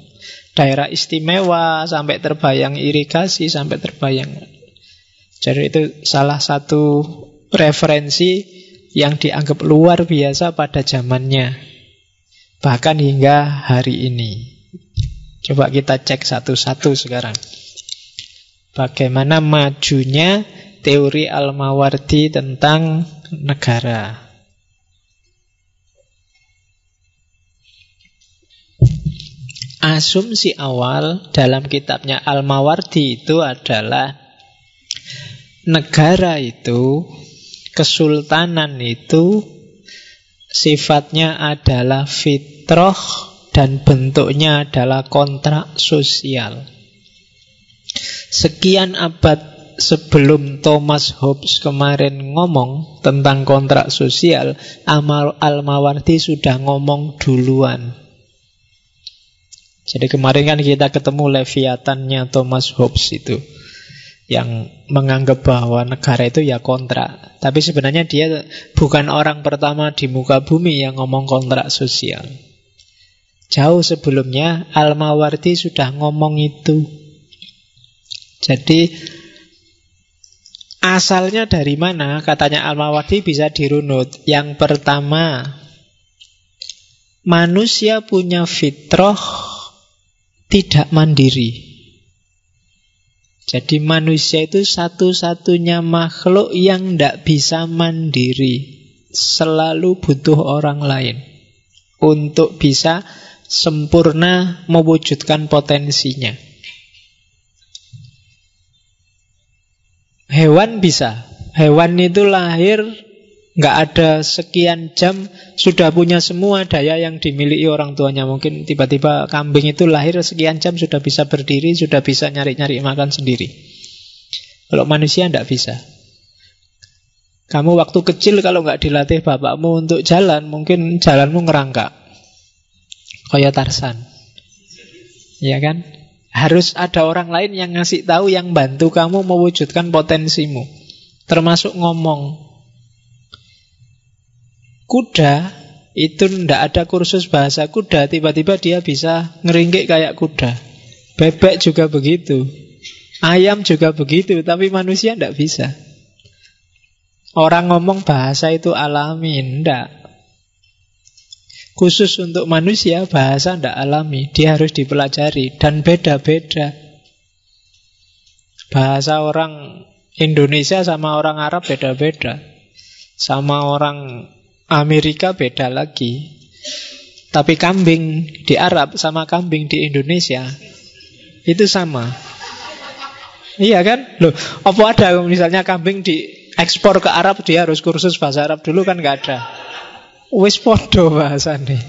Speaker 1: daerah istimewa, sampai terbayang irigasi, sampai terbayang. Jadi itu salah satu referensi yang dianggap luar biasa pada zamannya. Bahkan hingga hari ini. Coba kita cek satu-satu sekarang. Bagaimana majunya teori Al-Mawardi tentang negara. Asumsi awal dalam kitabnya Al-Mawardi itu adalah negara itu, kesultanan itu sifatnya adalah fitroh dan bentuknya adalah kontrak sosial. Sekian abad sebelum Thomas Hobbes kemarin ngomong tentang kontrak sosial, Al-Mawardi sudah ngomong duluan. Jadi kemarin kan kita ketemu Leviatannya Thomas Hobbes itu yang menganggap bahwa negara itu ya kontrak. Tapi sebenarnya dia bukan orang pertama di muka bumi yang ngomong kontrak sosial. Jauh sebelumnya Al-Mawardi sudah ngomong itu. Jadi asalnya dari mana? Katanya Al-Mawardi bisa dirunut. Yang pertama, manusia punya fitrah tidak mandiri. Jadi manusia itu satu-satunya makhluk yang tidak bisa mandiri. Selalu butuh orang lain. Untuk bisa sempurna mewujudkan potensinya. Hewan bisa. Hewan itu lahir nggak ada sekian jam sudah punya semua daya yang dimiliki orang tuanya. Mungkin tiba-tiba kambing itu lahir sekian jam sudah bisa berdiri, sudah bisa nyari-nyari makan sendiri. Kalau manusia nggak bisa. Kamu waktu kecil kalau nggak dilatih bapakmu untuk jalan, mungkin jalanmu ngerangkak. Kayak Tarsan. Ya kan? Harus ada orang lain yang ngasih tahu yang bantu kamu mewujudkan potensimu. Termasuk ngomong. Kuda itu ndak ada kursus bahasa kuda, tiba-tiba dia bisa ngeringkik kayak kuda. Bebek juga begitu. Ayam juga begitu, tapi manusia ndak bisa. Orang ngomong bahasa itu alami, ndak. Khusus untuk manusia bahasa ndak alami, dia harus dipelajari dan beda-beda. Bahasa orang Indonesia sama orang Arab beda-beda. Sama orang Amerika beda lagi. Tapi kambing di Arab sama kambing di Indonesia itu sama. Iya kan? Loh, apa ada misalnya kambing di ekspor ke Arab dia harus kursus bahasa Arab dulu kan nggak ada. Wis podo nih.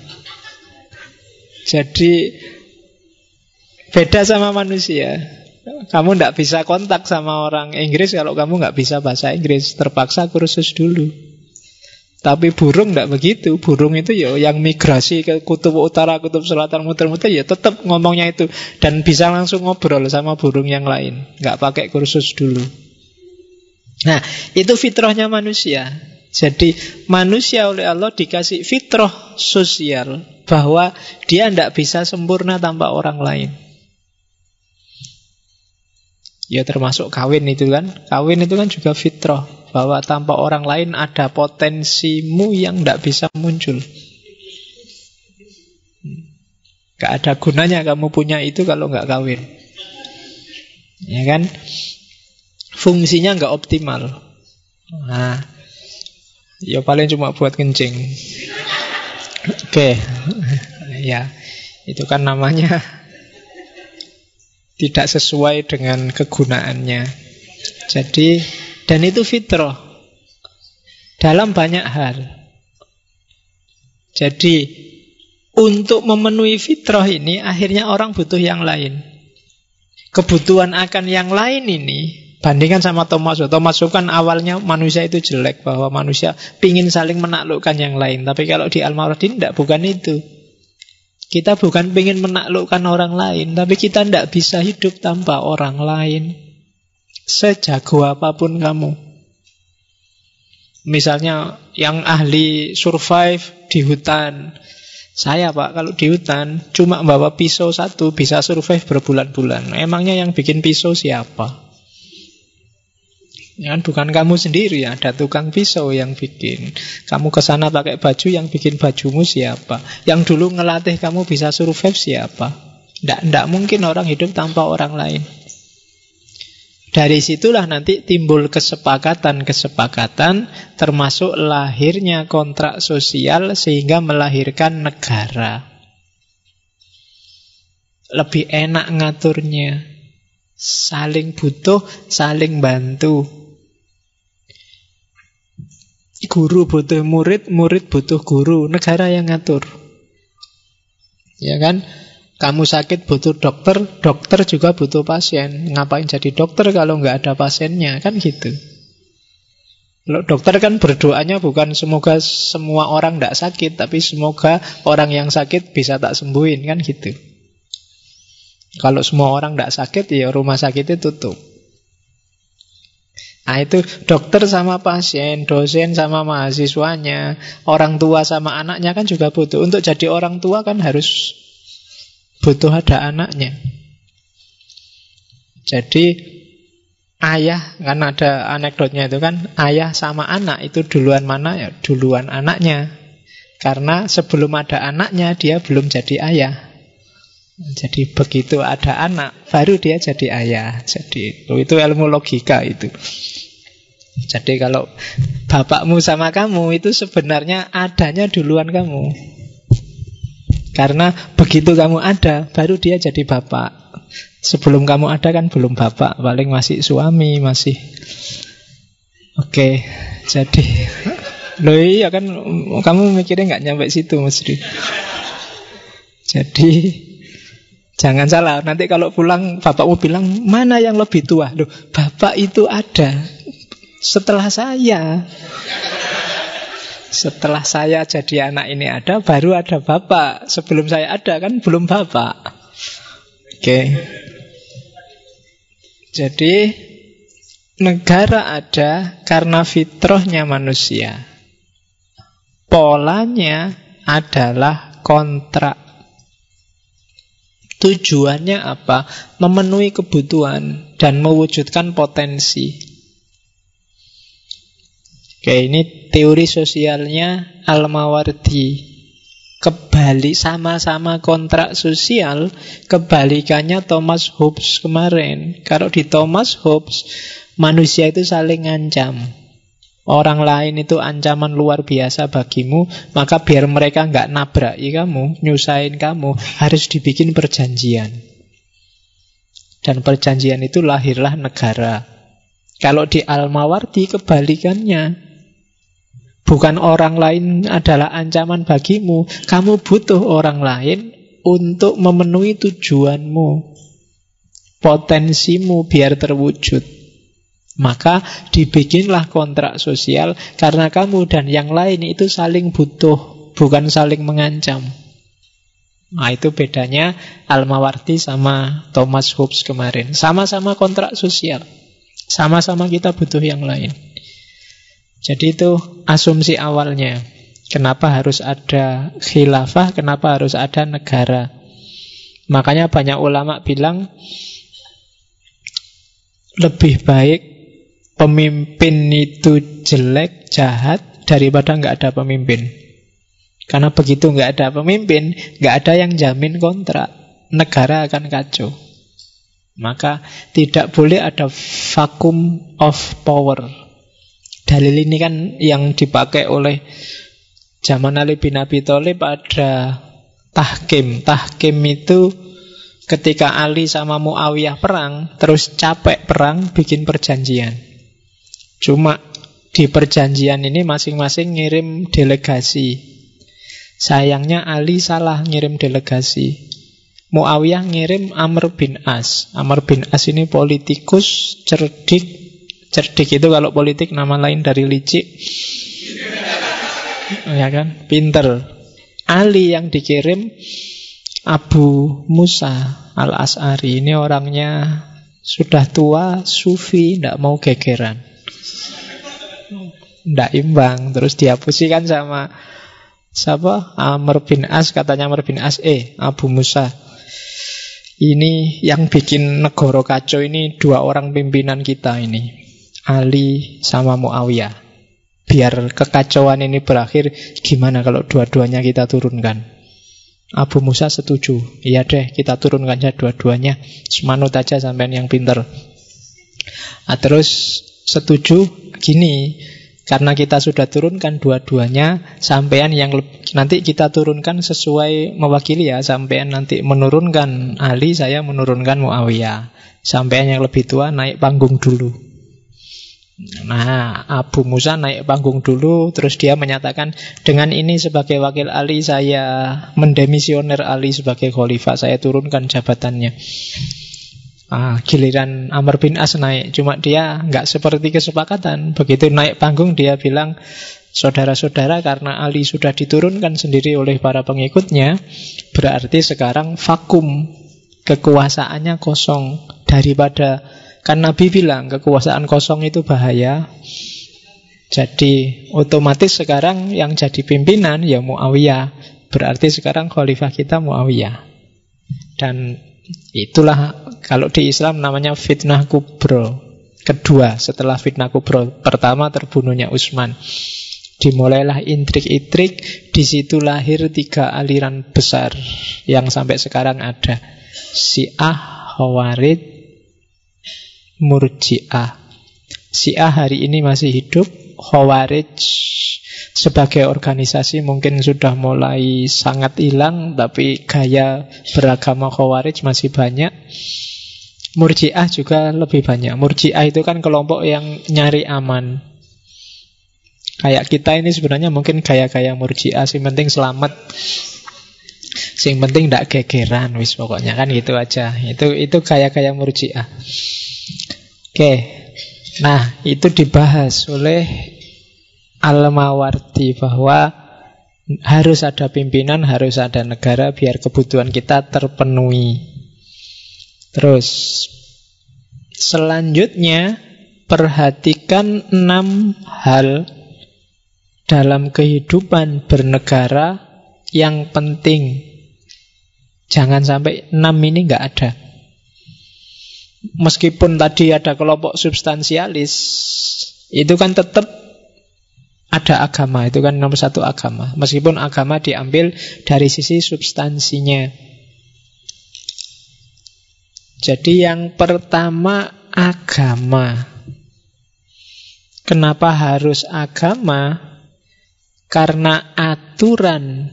Speaker 1: Jadi beda sama manusia. Kamu tidak bisa kontak sama orang Inggris kalau kamu nggak bisa bahasa Inggris. Terpaksa kursus dulu. Tapi burung tidak begitu. Burung itu ya yang migrasi ke kutub utara, kutub selatan, muter-muter ya tetap ngomongnya itu dan bisa langsung ngobrol sama burung yang lain. Nggak pakai kursus dulu. Nah, itu fitrahnya manusia. Jadi manusia oleh Allah dikasih fitrah sosial bahwa dia tidak bisa sempurna tanpa orang lain. Ya termasuk kawin itu kan. Kawin itu kan juga fitrah bahwa tanpa orang lain ada potensimu yang tidak bisa muncul. Gak ada gunanya kamu punya itu kalau nggak kawin. Ya kan? Fungsinya nggak optimal. Nah, ya paling cuma buat kencing. Oke, ya itu kan namanya tidak sesuai dengan kegunaannya. Jadi dan itu fitrah dalam banyak hal. Jadi untuk memenuhi fitrah ini akhirnya orang butuh yang lain. Kebutuhan akan yang lain ini bandingkan sama Thomas Thomas kan awalnya manusia itu jelek bahwa manusia pingin saling menaklukkan yang lain. Tapi kalau di Al-Mawardi tidak bukan itu. Kita bukan pingin menaklukkan orang lain, tapi kita tidak bisa hidup tanpa orang lain. Sejago apa pun kamu. Misalnya yang ahli survive di hutan. Saya pak kalau di hutan cuma bawa pisau satu bisa survive berbulan-bulan. Emangnya yang bikin pisau siapa? Ya kan bukan kamu sendiri, ada tukang pisau yang bikin. Kamu ke sana pakai baju yang bikin bajumu siapa? Yang dulu ngelatih kamu bisa survive siapa? Tidak mungkin orang hidup tanpa orang lain. Dari situlah nanti timbul kesepakatan-kesepakatan termasuk lahirnya kontrak sosial sehingga melahirkan negara. Lebih enak ngaturnya. Saling butuh, saling bantu. Guru butuh murid, murid butuh guru. Negara yang ngatur. Ya kan? Kamu sakit butuh dokter, dokter juga butuh pasien. Ngapain jadi dokter kalau nggak ada pasiennya? Kan gitu. Dokter kan berdoanya bukan semoga semua orang tidak sakit, tapi semoga orang yang sakit bisa tak sembuhin, kan gitu. Kalau semua orang tidak sakit, ya rumah sakitnya tutup. Nah itu dokter sama pasien, dosen sama mahasiswanya, orang tua sama anaknya kan juga butuh. Untuk jadi orang tua kan harus butuh ada anaknya. Jadi ayah kan ada anekdotnya itu kan ayah sama anak itu duluan mana ya duluan anaknya. Karena sebelum ada anaknya dia belum jadi ayah. Jadi begitu ada anak baru dia jadi ayah. Jadi itu ilmu logika itu. Jadi kalau bapakmu sama kamu itu sebenarnya adanya duluan kamu. Karena begitu kamu ada, baru dia jadi bapak. Sebelum kamu ada kan belum bapak, paling masih suami, masih... Oke, jadi... Loh iya kan, kamu mikirnya nggak nyampe situ mesti. Jadi... Jangan salah, nanti kalau pulang bapakmu bilang, mana yang lebih tua? Loh, bapak itu ada setelah saya. Setelah saya jadi anak ini ada, baru ada bapak. Sebelum saya ada kan belum bapak. Oke. Jadi negara ada karena fitrahnya manusia. Polanya adalah kontrak. Tujuannya apa? Memenuhi kebutuhan dan mewujudkan potensi. Oke, ini teori sosialnya Al-Mawardi. Kebalik sama-sama kontrak sosial, kebalikannya Thomas Hobbes kemarin. Kalau di Thomas Hobbes, manusia itu saling ngancam. Orang lain itu ancaman luar biasa bagimu, maka biar mereka nggak nabraki kamu, nyusahin kamu, harus dibikin perjanjian. Dan perjanjian itu lahirlah negara. Kalau di Al-Mawardi kebalikannya, Bukan orang lain adalah ancaman bagimu. Kamu butuh orang lain untuk memenuhi tujuanmu. Potensimu biar terwujud. Maka dibikinlah kontrak sosial karena kamu dan yang lain itu saling butuh, bukan saling mengancam. Nah itu bedanya Al-Mawardi sama Thomas Hobbes kemarin. Sama-sama kontrak sosial. Sama-sama kita butuh yang lain. Jadi itu asumsi awalnya. Kenapa harus ada khilafah, kenapa harus ada negara. Makanya banyak ulama bilang lebih baik pemimpin itu jelek, jahat daripada nggak ada pemimpin. Karena begitu nggak ada pemimpin, nggak ada yang jamin kontrak, negara akan kacau. Maka tidak boleh ada vakum of power. Dalil ini kan yang dipakai oleh zaman Ali bin Abi Thalib ada tahkim. Tahkim itu ketika Ali sama Muawiyah perang, terus capek perang, bikin perjanjian. Cuma di perjanjian ini masing-masing ngirim delegasi. Sayangnya Ali salah ngirim delegasi. Muawiyah ngirim Amr bin As. Amr bin As ini politikus cerdik Cerdik itu kalau politik nama lain dari licik. ya kan? Pinter. Ali yang dikirim Abu Musa al-As'ari. Ini orangnya sudah tua, sufi, tidak mau gegeran. Tidak imbang. Terus dihapusikan sama siapa? Amr bin As. Katanya Amr bin As, eh Abu Musa. Ini yang bikin negara kacau ini dua orang pimpinan kita ini. Ali sama Muawiyah. Biar kekacauan ini berakhir, gimana kalau dua-duanya kita turunkan? Abu Musa setuju. Iya deh, kita turunkan saja dua-duanya. Semanut aja sampai yang pinter. Nah, terus setuju gini, karena kita sudah turunkan dua-duanya, sampean yang nanti kita turunkan sesuai mewakili ya, sampean nanti menurunkan Ali, saya menurunkan Muawiyah. Sampean yang lebih tua naik panggung dulu. Nah, Abu Musa naik panggung dulu, terus dia menyatakan dengan ini sebagai wakil Ali saya mendemisioner Ali sebagai khalifah, saya turunkan jabatannya. Ah, giliran Amr bin As naik, cuma dia nggak seperti kesepakatan. Begitu naik panggung dia bilang, saudara-saudara karena Ali sudah diturunkan sendiri oleh para pengikutnya, berarti sekarang vakum kekuasaannya kosong daripada Kan Nabi bilang kekuasaan kosong itu bahaya. Jadi otomatis sekarang yang jadi pimpinan ya Muawiyah. Berarti sekarang khalifah kita Muawiyah. Dan itulah kalau di Islam namanya fitnah kubro. Kedua setelah fitnah kubro. Pertama terbunuhnya Utsman. Dimulailah intrik-intrik, di situ lahir tiga aliran besar yang sampai sekarang ada. Syiah, Khawarij, Murji'ah. Syiah hari ini masih hidup, Khawarij sebagai organisasi mungkin sudah mulai sangat hilang, tapi gaya beragama Khawarij masih banyak. Murji'ah juga lebih banyak. Murji'ah itu kan kelompok yang nyari aman. Kayak kita ini sebenarnya mungkin gaya-gaya murjiah, sing penting selamat. Sing penting tidak gegeran, wis pokoknya kan gitu aja. Itu itu gaya-gaya murjiah. Oke, nah itu dibahas oleh Al-Mawardi bahwa harus ada pimpinan, harus ada negara biar kebutuhan kita terpenuhi. Terus selanjutnya perhatikan enam hal dalam kehidupan bernegara yang penting. Jangan sampai enam ini nggak ada. Meskipun tadi ada kelompok substansialis, itu kan tetap ada agama, itu kan nomor satu agama. Meskipun agama diambil dari sisi substansinya. Jadi yang pertama agama. Kenapa harus agama? Karena aturan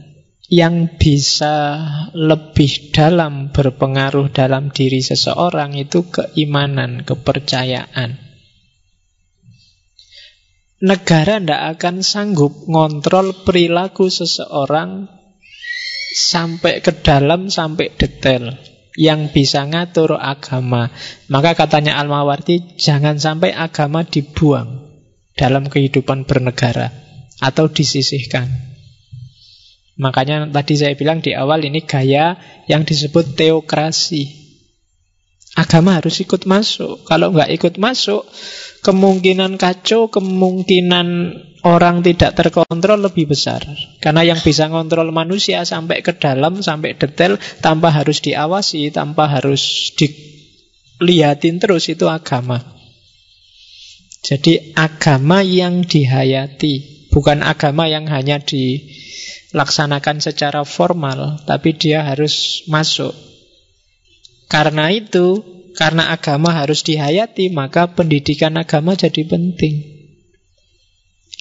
Speaker 1: yang bisa lebih dalam berpengaruh dalam diri seseorang itu keimanan, kepercayaan. Negara tidak akan sanggup ngontrol perilaku seseorang sampai ke dalam, sampai detail. Yang bisa ngatur agama. Maka katanya Al-Mawardi, jangan sampai agama dibuang dalam kehidupan bernegara atau disisihkan. Makanya tadi saya bilang di awal ini gaya yang disebut teokrasi. Agama harus ikut masuk. Kalau nggak ikut masuk, kemungkinan kacau, kemungkinan orang tidak terkontrol lebih besar. Karena yang bisa ngontrol manusia sampai ke dalam, sampai detail, tanpa harus diawasi, tanpa harus dilihatin terus, itu agama. Jadi agama yang dihayati, bukan agama yang hanya di laksanakan secara formal, tapi dia harus masuk. Karena itu, karena agama harus dihayati, maka pendidikan agama jadi penting.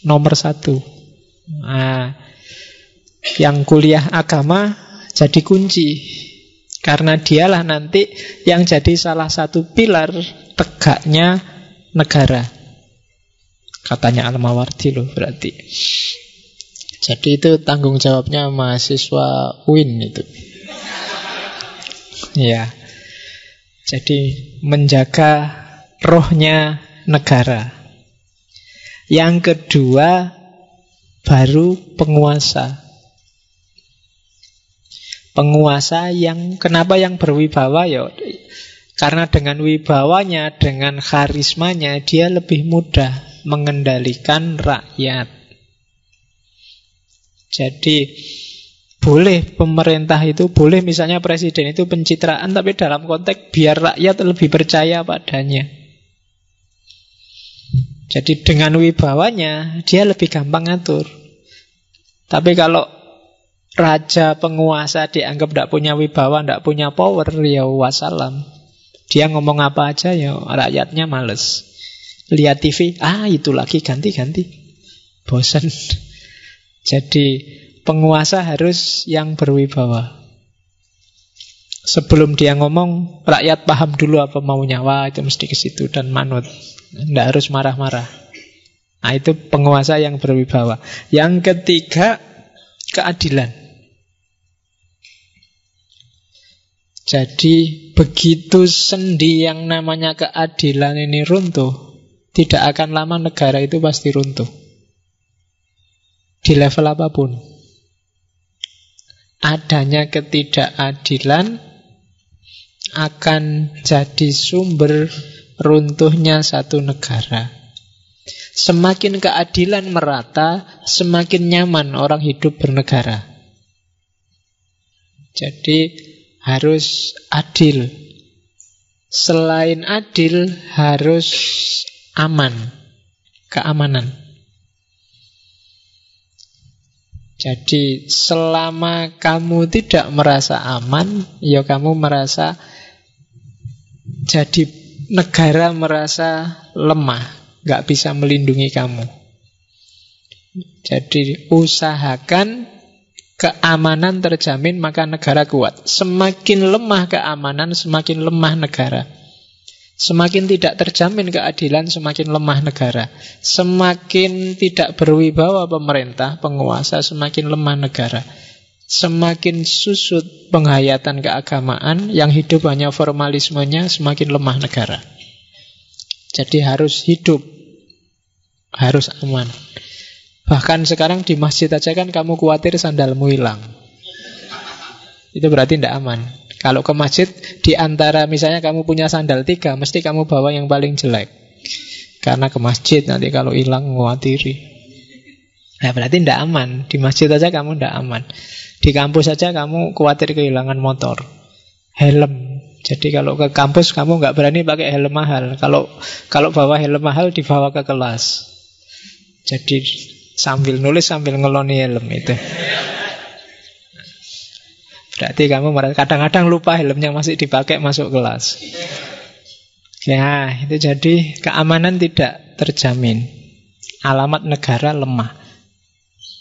Speaker 1: Nomor satu. Nah, yang kuliah agama jadi kunci. Karena dialah nanti yang jadi salah satu pilar tegaknya negara. Katanya Al-Mawardi loh berarti. Jadi itu tanggung jawabnya mahasiswa UIN itu. Ya. Jadi menjaga rohnya negara. Yang kedua baru penguasa. Penguasa yang kenapa yang berwibawa ya karena dengan wibawanya, dengan karismanya dia lebih mudah mengendalikan rakyat. Jadi boleh pemerintah itu, boleh misalnya presiden itu pencitraan, tapi dalam konteks biar rakyat lebih percaya padanya. Jadi dengan wibawanya, dia lebih gampang ngatur. Tapi kalau raja penguasa dianggap tidak punya wibawa, tidak punya power, ya wassalam. Dia ngomong apa aja ya rakyatnya males. Lihat TV, ah itu lagi ganti-ganti. Bosan. Jadi penguasa harus yang berwibawa. Sebelum dia ngomong, rakyat paham dulu apa maunya. Wah, itu mesti ke situ dan manut. Tidak harus marah-marah. Nah, itu penguasa yang berwibawa. Yang ketiga, keadilan. Jadi begitu sendi yang namanya keadilan ini runtuh, tidak akan lama negara itu pasti runtuh. Di level apa pun. Adanya ketidakadilan akan jadi sumber runtuhnya satu negara. Semakin keadilan merata, semakin nyaman orang hidup bernegara. Jadi harus adil. Selain adil, harus aman, keamanan. Jadi selama kamu tidak merasa aman, ya kamu merasa jadi negara merasa lemah, nggak bisa melindungi kamu. Jadi usahakan keamanan terjamin maka negara kuat. Semakin lemah keamanan, semakin lemah negara. Semakin tidak terjamin keadilan, semakin lemah negara. Semakin tidak berwibawa pemerintah, penguasa, semakin lemah negara. Semakin susut penghayatan keagamaan, yang hidup hanya formalismenya, semakin lemah negara. Jadi harus hidup, harus aman. Bahkan sekarang di masjid aja kan kamu khawatir sandalmu hilang. Itu berarti tidak aman. Kalau ke masjid, di antara misalnya kamu punya sandal tiga, mesti kamu bawa yang paling jelek. Karena ke masjid nanti kalau hilang ngawatiri. Nah berarti tidak aman. Di masjid aja kamu tidak aman. Di kampus saja kamu khawatir kehilangan motor. Helm. Jadi kalau ke kampus kamu nggak berani pakai helm mahal. Kalau kalau bawa helm mahal dibawa ke kelas. Jadi sambil nulis sambil ngeloni helm itu. Berarti kamu kadang-kadang lupa helmnya masih dipakai masuk kelas. Ya, itu jadi keamanan tidak terjamin. Alamat negara lemah.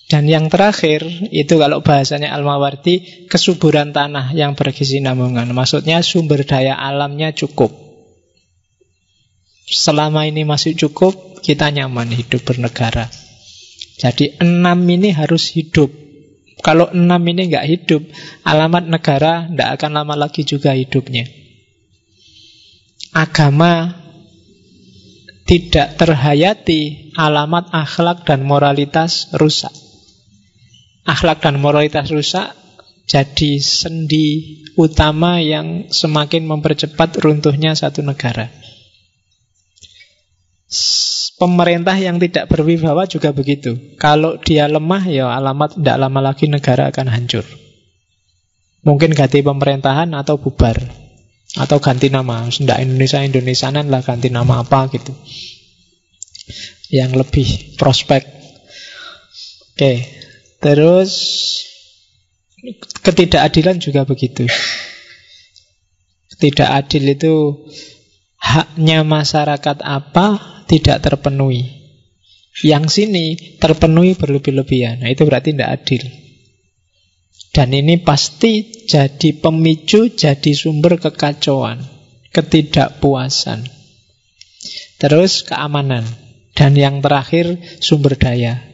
Speaker 1: Dan yang terakhir, itu kalau bahasanya Al-Mawardi, kesuburan tanah yang berkesinambungan. Maksudnya sumber daya alamnya cukup. Selama ini masih cukup, kita nyaman hidup bernegara. Jadi enam ini harus hidup kalau enam ini nggak hidup, alamat negara tidak akan lama lagi juga hidupnya. Agama tidak terhayati, alamat akhlak dan moralitas rusak. Akhlak dan moralitas rusak jadi sendi utama yang semakin mempercepat runtuhnya satu negara. Pemerintah yang tidak berwibawa juga begitu. Kalau dia lemah, ya alamat tidak lama lagi negara akan hancur. Mungkin ganti pemerintahan atau bubar. Atau ganti nama. Tidak Indonesia, Indonesianan lah ganti nama apa gitu. Yang lebih prospek. Oke. Terus ketidakadilan juga begitu. Tidak adil itu haknya masyarakat apa tidak terpenuhi. Yang sini terpenuhi berlebih-lebihan. Nah, itu berarti tidak adil. Dan ini pasti jadi pemicu, jadi sumber kekacauan, ketidakpuasan. Terus keamanan. Dan yang terakhir sumber daya.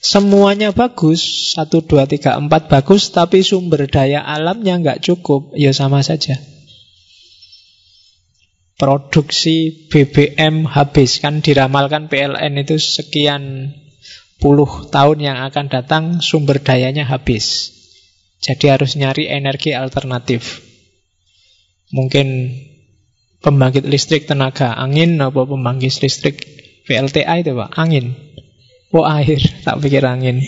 Speaker 1: Semuanya bagus, satu dua tiga empat bagus, tapi sumber daya alamnya nggak cukup, ya sama saja produksi BBM habis kan diramalkan PLN itu sekian puluh tahun yang akan datang sumber dayanya habis. Jadi harus nyari energi alternatif. Mungkin pembangkit listrik tenaga angin apa pembangkit listrik PLTA itu Pak, angin. Oh air, tak pikir angin.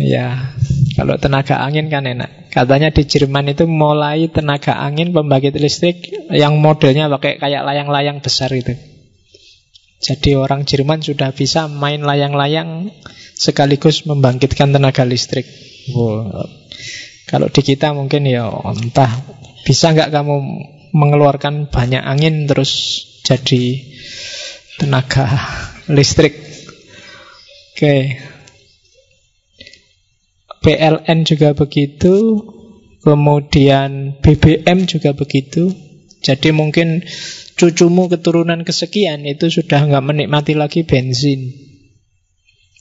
Speaker 1: Ya, kalau tenaga angin kan enak. Katanya di Jerman itu mulai tenaga angin pembangkit listrik yang modelnya pakai kayak layang-layang besar itu. Jadi orang Jerman sudah bisa main layang-layang sekaligus membangkitkan tenaga listrik. Wow. Kalau di kita mungkin ya entah bisa nggak kamu mengeluarkan banyak angin terus jadi tenaga listrik. Oke. PLN juga begitu, kemudian BBM juga begitu. Jadi mungkin cucumu keturunan kesekian itu sudah nggak menikmati lagi bensin.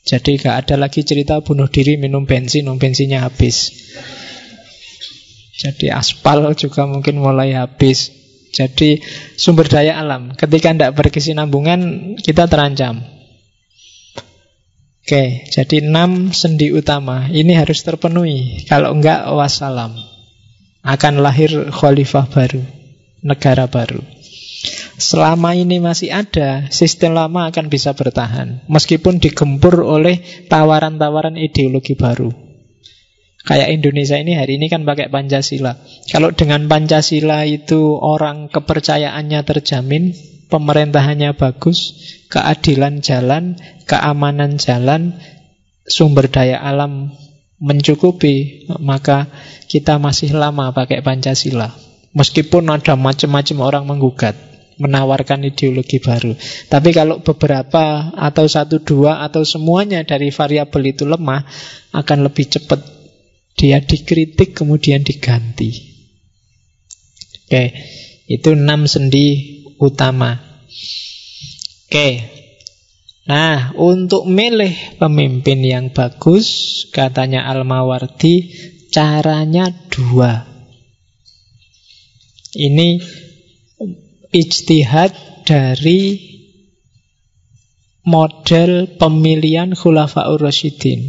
Speaker 1: Jadi nggak ada lagi cerita bunuh diri minum bensin, minum bensinnya habis. Jadi aspal juga mungkin mulai habis. Jadi sumber daya alam ketika tidak berkesinambungan kita terancam. Oke, jadi enam sendi utama ini harus terpenuhi. Kalau enggak, wassalam. Akan lahir khalifah baru, negara baru. Selama ini masih ada, sistem lama akan bisa bertahan. Meskipun digempur oleh tawaran-tawaran ideologi baru. Kayak Indonesia ini hari ini kan pakai Pancasila. Kalau dengan Pancasila itu orang kepercayaannya terjamin, pemerintahannya bagus, keadilan jalan, keamanan jalan, sumber daya alam mencukupi, maka kita masih lama pakai Pancasila. Meskipun ada macam-macam orang menggugat, menawarkan ideologi baru. Tapi kalau beberapa atau satu dua atau semuanya dari variabel itu lemah, akan lebih cepat dia dikritik kemudian diganti. Oke, itu enam sendi utama. Oke. Nah, untuk milih pemimpin yang bagus, katanya Al-Mawardi, caranya dua. Ini ijtihad dari model pemilihan Khulafaur Rasyidin.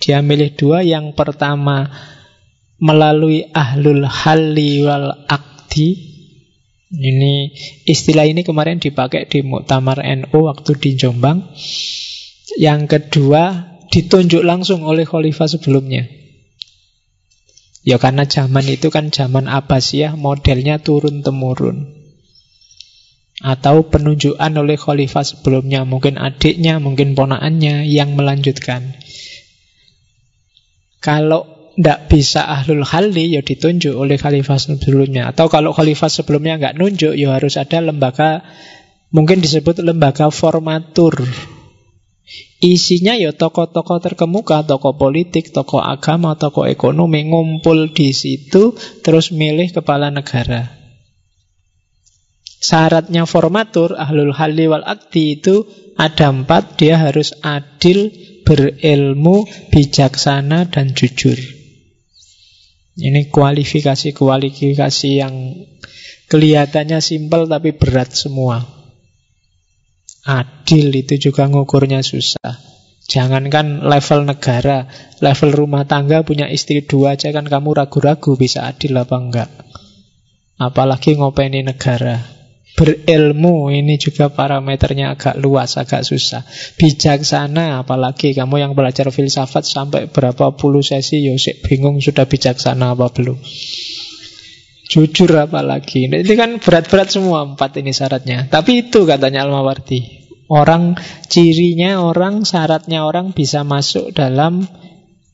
Speaker 1: Dia milih dua. Yang pertama melalui ahlul halli wal akdi. Ini istilah ini kemarin dipakai di Muktamar NU waktu di Jombang. Yang kedua ditunjuk langsung oleh khalifah sebelumnya. Ya karena zaman itu kan zaman Abbasiyah modelnya turun temurun. Atau penunjukan oleh khalifah sebelumnya, mungkin adiknya, mungkin ponaannya yang melanjutkan. Kalau tidak bisa ahlul halli ya ditunjuk oleh khalifah sebelumnya. Atau kalau khalifah sebelumnya nggak nunjuk ya harus ada lembaga mungkin disebut lembaga formatur. Isinya ya tokoh-tokoh terkemuka, tokoh politik, tokoh agama, tokoh ekonomi ngumpul di situ terus milih kepala negara. Syaratnya formatur ahlul halli wal akti itu ada empat, dia harus adil, berilmu, bijaksana, dan jujur. Ini kualifikasi-kualifikasi yang kelihatannya simpel tapi berat semua. Adil itu juga ngukurnya susah. Jangankan level negara, level rumah tangga punya istri dua aja kan kamu ragu-ragu bisa adil apa enggak. Apalagi ngopeni negara. Berilmu ini juga parameternya agak luas, agak susah. Bijaksana, apalagi kamu yang belajar filsafat sampai berapa puluh sesi, Yosek ya bingung sudah bijaksana apa belum. Jujur apalagi. Ini kan berat-berat semua empat ini syaratnya. Tapi itu katanya Al-Mawardi. Orang cirinya orang, syaratnya orang bisa masuk dalam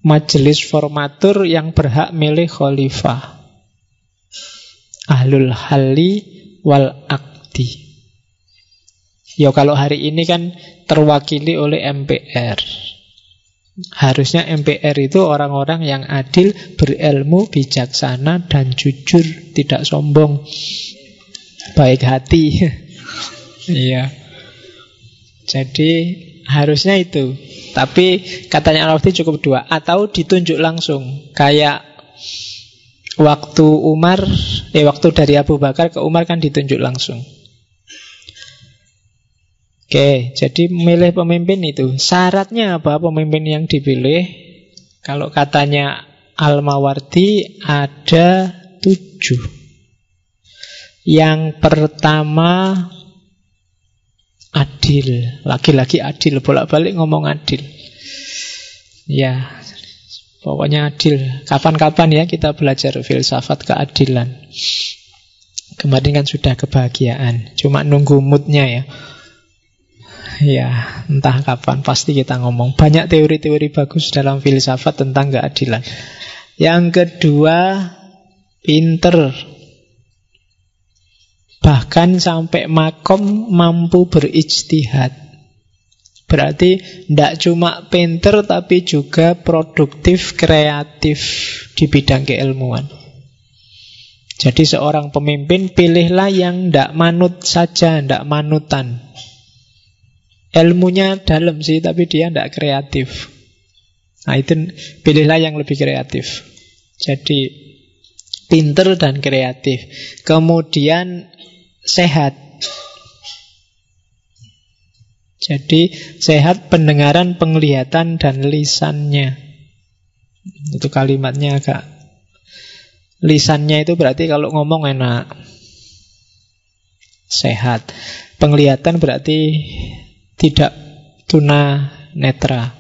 Speaker 1: majelis formatur yang berhak milih khalifah. Ahlul Hali wal Ak abdi. Ya kalau hari ini kan terwakili oleh MPR. Harusnya MPR itu orang-orang yang adil, berilmu, bijaksana, dan jujur, tidak sombong, baik hati. Iya. Jadi harusnya itu. Tapi katanya al cukup dua. Atau ditunjuk langsung. Kayak waktu Umar, eh waktu dari Abu Bakar ke Umar kan ditunjuk langsung. Oke, jadi milih pemimpin itu syaratnya apa pemimpin yang dipilih? Kalau katanya Al-Mawardi ada tujuh. Yang pertama adil, lagi-lagi adil, bolak-balik ngomong adil. Ya, pokoknya adil. Kapan-kapan ya kita belajar filsafat keadilan. Kemarin kan sudah kebahagiaan, cuma nunggu moodnya ya. Ya, entah kapan pasti kita ngomong. Banyak teori-teori bagus dalam filsafat tentang keadilan. Yang kedua, pinter. Bahkan sampai makom mampu berijtihad. Berarti tidak cuma pinter tapi juga produktif, kreatif di bidang keilmuan. Jadi seorang pemimpin pilihlah yang tidak manut saja, tidak manutan. Ilmunya dalam sih, tapi dia tidak kreatif. Nah itu pilihlah yang lebih kreatif. Jadi pinter dan kreatif. Kemudian sehat. Jadi sehat pendengaran, penglihatan, dan lisannya. Itu kalimatnya agak Lisannya itu berarti kalau ngomong enak. Sehat. Penglihatan berarti tidak tuna netra.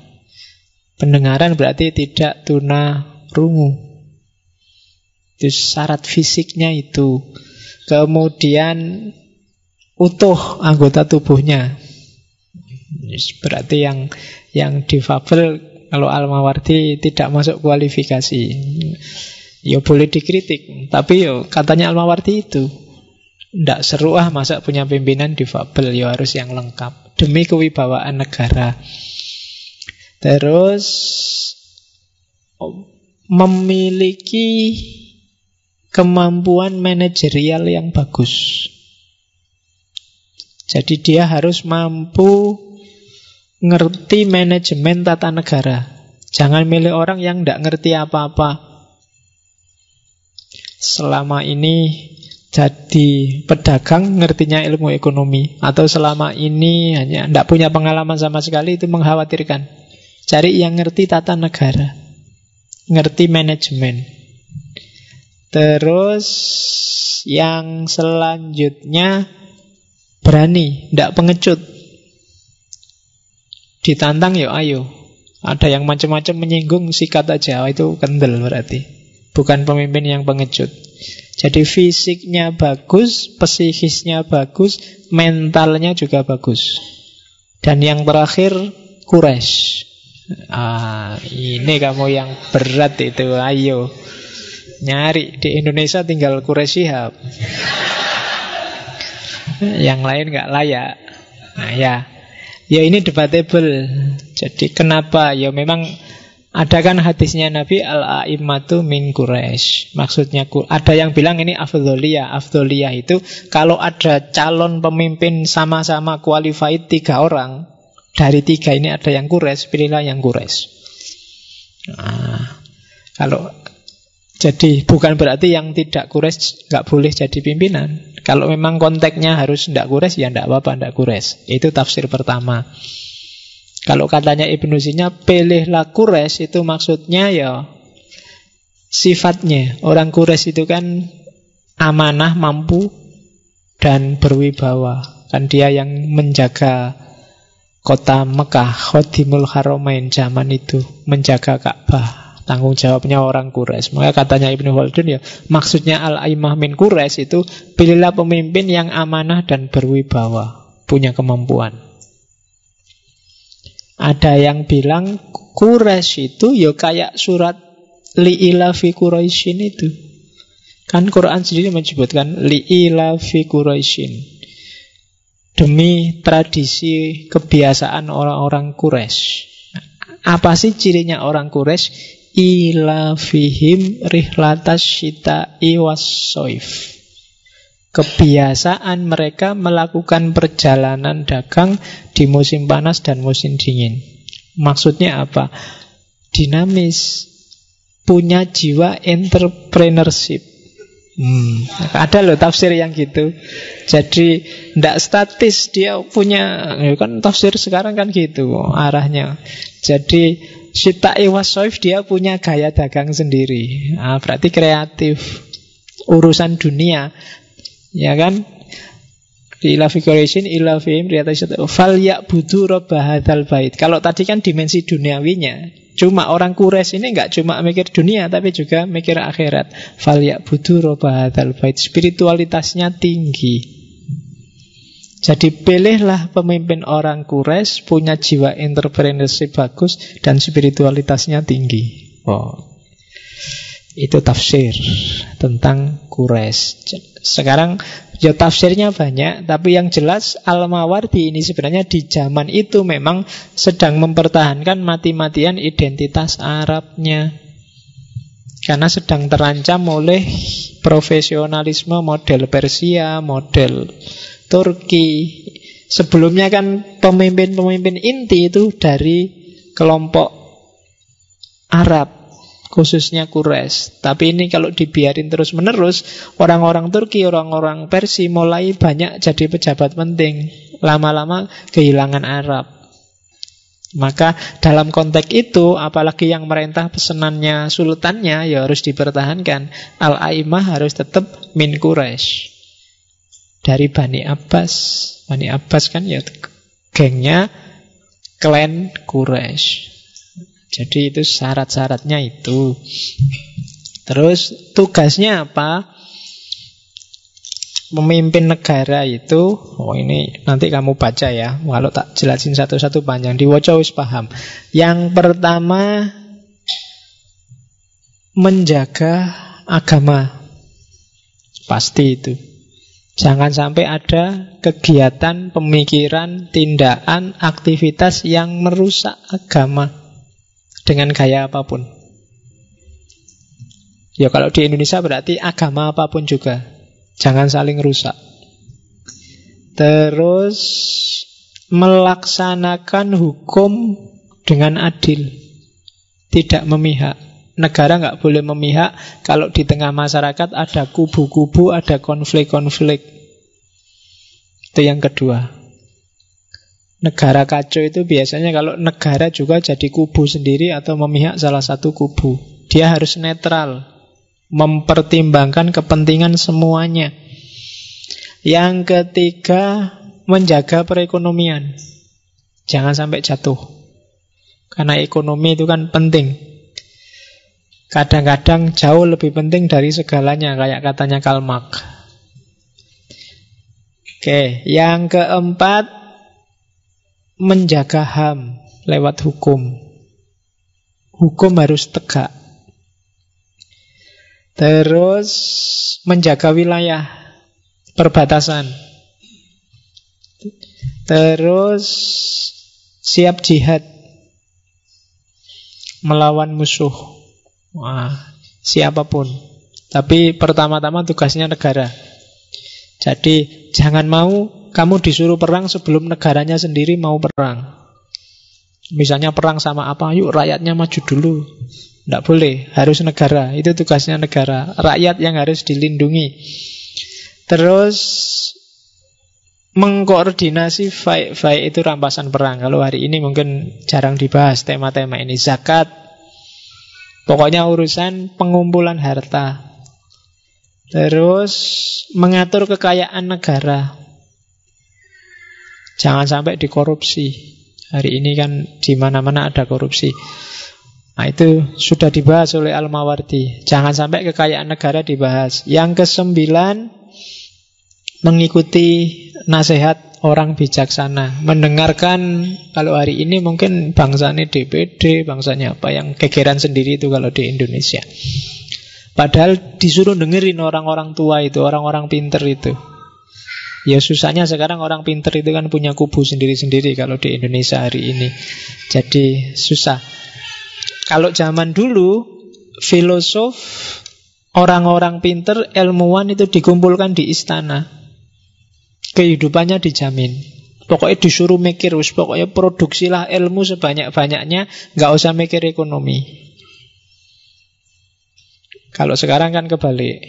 Speaker 1: Pendengaran berarti tidak tuna rungu. Itu syarat fisiknya itu. Kemudian utuh anggota tubuhnya. Berarti yang yang difabel kalau Almawardi tidak masuk kualifikasi. Ya boleh dikritik, tapi yo katanya Almawardi itu tidak seru ah masa punya pimpinan difabel ya harus yang lengkap demi kewibawaan negara. Terus memiliki kemampuan manajerial yang bagus. Jadi dia harus mampu ngerti manajemen tata negara. Jangan milih orang yang tidak ngerti apa-apa selama ini jadi pedagang ngertinya ilmu ekonomi atau selama ini hanya tidak punya pengalaman sama sekali itu mengkhawatirkan. Cari yang ngerti tata negara, ngerti manajemen. Terus yang selanjutnya berani, tidak pengecut. Ditantang ya ayo. Ada yang macam-macam menyinggung sikat aja, itu kendel berarti. Bukan pemimpin yang pengecut. Jadi fisiknya bagus, psikisnya bagus, mentalnya juga bagus. Dan yang terakhir, kures. Ah, ini kamu yang berat itu, ayo. Nyari di Indonesia tinggal kures Sihab. yang lain nggak layak. Nah ya, ya ini debatable. Jadi kenapa? Ya memang ada kan hadisnya Nabi al-a'immatu min Quraisy. Maksudnya ada yang bilang ini afdholiyah. Afdholiyah itu kalau ada calon pemimpin sama-sama qualified tiga orang, dari tiga ini ada yang Quraisy, pilihlah yang Quraisy. Nah, kalau jadi bukan berarti yang tidak Quraisy nggak boleh jadi pimpinan. Kalau memang konteksnya harus tidak Quraisy ya tidak apa-apa tidak Quraisy. Itu tafsir pertama. Kalau katanya Ibnu Sina, pilihlah kures itu maksudnya ya sifatnya. Orang kures itu kan amanah, mampu, dan berwibawa. Kan dia yang menjaga kota Mekah, Khodimul Haramain zaman itu, menjaga Ka'bah. Tanggung jawabnya orang Quraisy. Maka katanya Ibnu Khaldun ya, maksudnya al-aimah min Quraisy itu pilihlah pemimpin yang amanah dan berwibawa, punya kemampuan. Ada yang bilang Quraisy itu ya kayak surat li'ila fi Quraisyin itu. Kan Quran sendiri menyebutkan li'ila fi Quraisyin. Demi tradisi kebiasaan orang-orang Quraisy. Apa sih cirinya orang Quraisy? Ila fihim rihlatas syita iwas soif kebiasaan mereka melakukan perjalanan dagang di musim panas dan musim dingin. Maksudnya apa? Dinamis, punya jiwa entrepreneurship. Hmm, ada loh tafsir yang gitu. Jadi tidak statis dia punya ya kan tafsir sekarang kan gitu arahnya. Jadi Sita Iwasoif dia punya gaya dagang sendiri. Nah, berarti kreatif urusan dunia Ya kan? Di ila figuration, ila fihim, Fal budu robbahadal bait. Kalau tadi kan dimensi duniawinya. Cuma orang kures ini nggak cuma mikir dunia, tapi juga mikir akhirat. Fal budu robbahadal bait. Spiritualitasnya tinggi. Jadi pilihlah pemimpin orang kures punya jiwa entrepreneurship bagus dan spiritualitasnya tinggi. Oh, itu tafsir tentang kures. Sekarang Ya tafsirnya banyak, tapi yang jelas Al-Mawardi ini sebenarnya di zaman itu memang sedang mempertahankan mati-matian identitas Arabnya. Karena sedang terancam oleh profesionalisme model Persia, model Turki. Sebelumnya kan pemimpin-pemimpin inti itu dari kelompok Arab khususnya Quraisy. Tapi ini kalau dibiarin terus-menerus, orang-orang Turki, orang-orang Persia mulai banyak jadi pejabat penting. Lama-lama kehilangan Arab. Maka dalam konteks itu apalagi yang merintah pesenannya sultannya ya harus dipertahankan. Al-Aimah harus tetap min Quraisy. Dari Bani Abbas. Bani Abbas kan ya gengnya klan Quraisy. Jadi itu syarat-syaratnya itu. Terus tugasnya apa? Memimpin negara itu, oh ini nanti kamu baca ya. Kalau tak jelasin satu-satu panjang, di wis paham. Yang pertama menjaga agama. Pasti itu. Jangan sampai ada kegiatan, pemikiran, tindakan, aktivitas yang merusak agama dengan gaya apa pun. Ya kalau di Indonesia berarti agama apa pun juga. Jangan saling rusak. Terus melaksanakan hukum dengan adil. Tidak memihak. Negara nggak boleh memihak kalau di tengah masyarakat ada kubu-kubu, ada konflik-konflik. Itu yang kedua. Negara kacau itu biasanya kalau negara juga jadi kubu sendiri atau memihak salah satu kubu. Dia harus netral, mempertimbangkan kepentingan semuanya. Yang ketiga, menjaga perekonomian. Jangan sampai jatuh. Karena ekonomi itu kan penting. Kadang-kadang jauh lebih penting dari segalanya, kayak katanya Karl Marx. Oke, yang keempat, menjaga HAM lewat hukum. Hukum harus tegak. Terus menjaga wilayah perbatasan. Terus siap jihad melawan musuh. Wah, siapa pun. Tapi pertama-tama tugasnya negara. Jadi jangan mau kamu disuruh perang sebelum negaranya sendiri mau perang. Misalnya perang sama apa, yuk rakyatnya maju dulu. Tidak boleh, harus negara. Itu tugasnya negara. Rakyat yang harus dilindungi. Terus mengkoordinasi fight-fight itu rampasan perang. Kalau hari ini mungkin jarang dibahas tema-tema ini. Zakat, pokoknya urusan pengumpulan harta. Terus mengatur kekayaan negara. Jangan sampai dikorupsi. Hari ini kan di mana-mana ada korupsi. Nah itu sudah dibahas oleh Al-Mawardi. Jangan sampai kekayaan negara dibahas. Yang kesembilan mengikuti nasihat orang bijaksana, mendengarkan kalau hari ini mungkin bangsanya DPD, bangsanya apa yang kegeran sendiri itu kalau di Indonesia. Padahal disuruh dengerin orang-orang tua itu, orang-orang pinter itu. Ya susahnya sekarang orang pinter itu kan punya kubu sendiri-sendiri kalau di Indonesia hari ini. Jadi susah. Kalau zaman dulu filosof, orang-orang pinter, ilmuwan itu dikumpulkan di istana kehidupannya dijamin. Pokoknya disuruh mikir, pokoknya produksilah ilmu sebanyak-banyaknya, nggak usah mikir ekonomi. Kalau sekarang kan kebalik.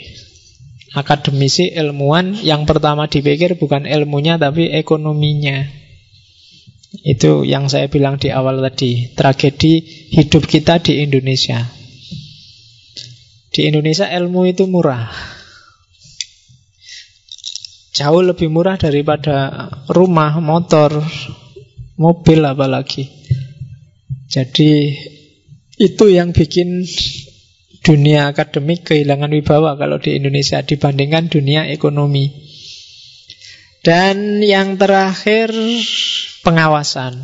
Speaker 1: Akademisi, ilmuwan, yang pertama dipikir bukan ilmunya tapi ekonominya. Itu yang saya bilang di awal tadi, tragedi hidup kita di Indonesia. Di Indonesia ilmu itu murah. Jauh lebih murah daripada rumah, motor, mobil apalagi. Jadi itu yang bikin dunia akademik kehilangan wibawa kalau di Indonesia dibandingkan dunia ekonomi. Dan yang terakhir pengawasan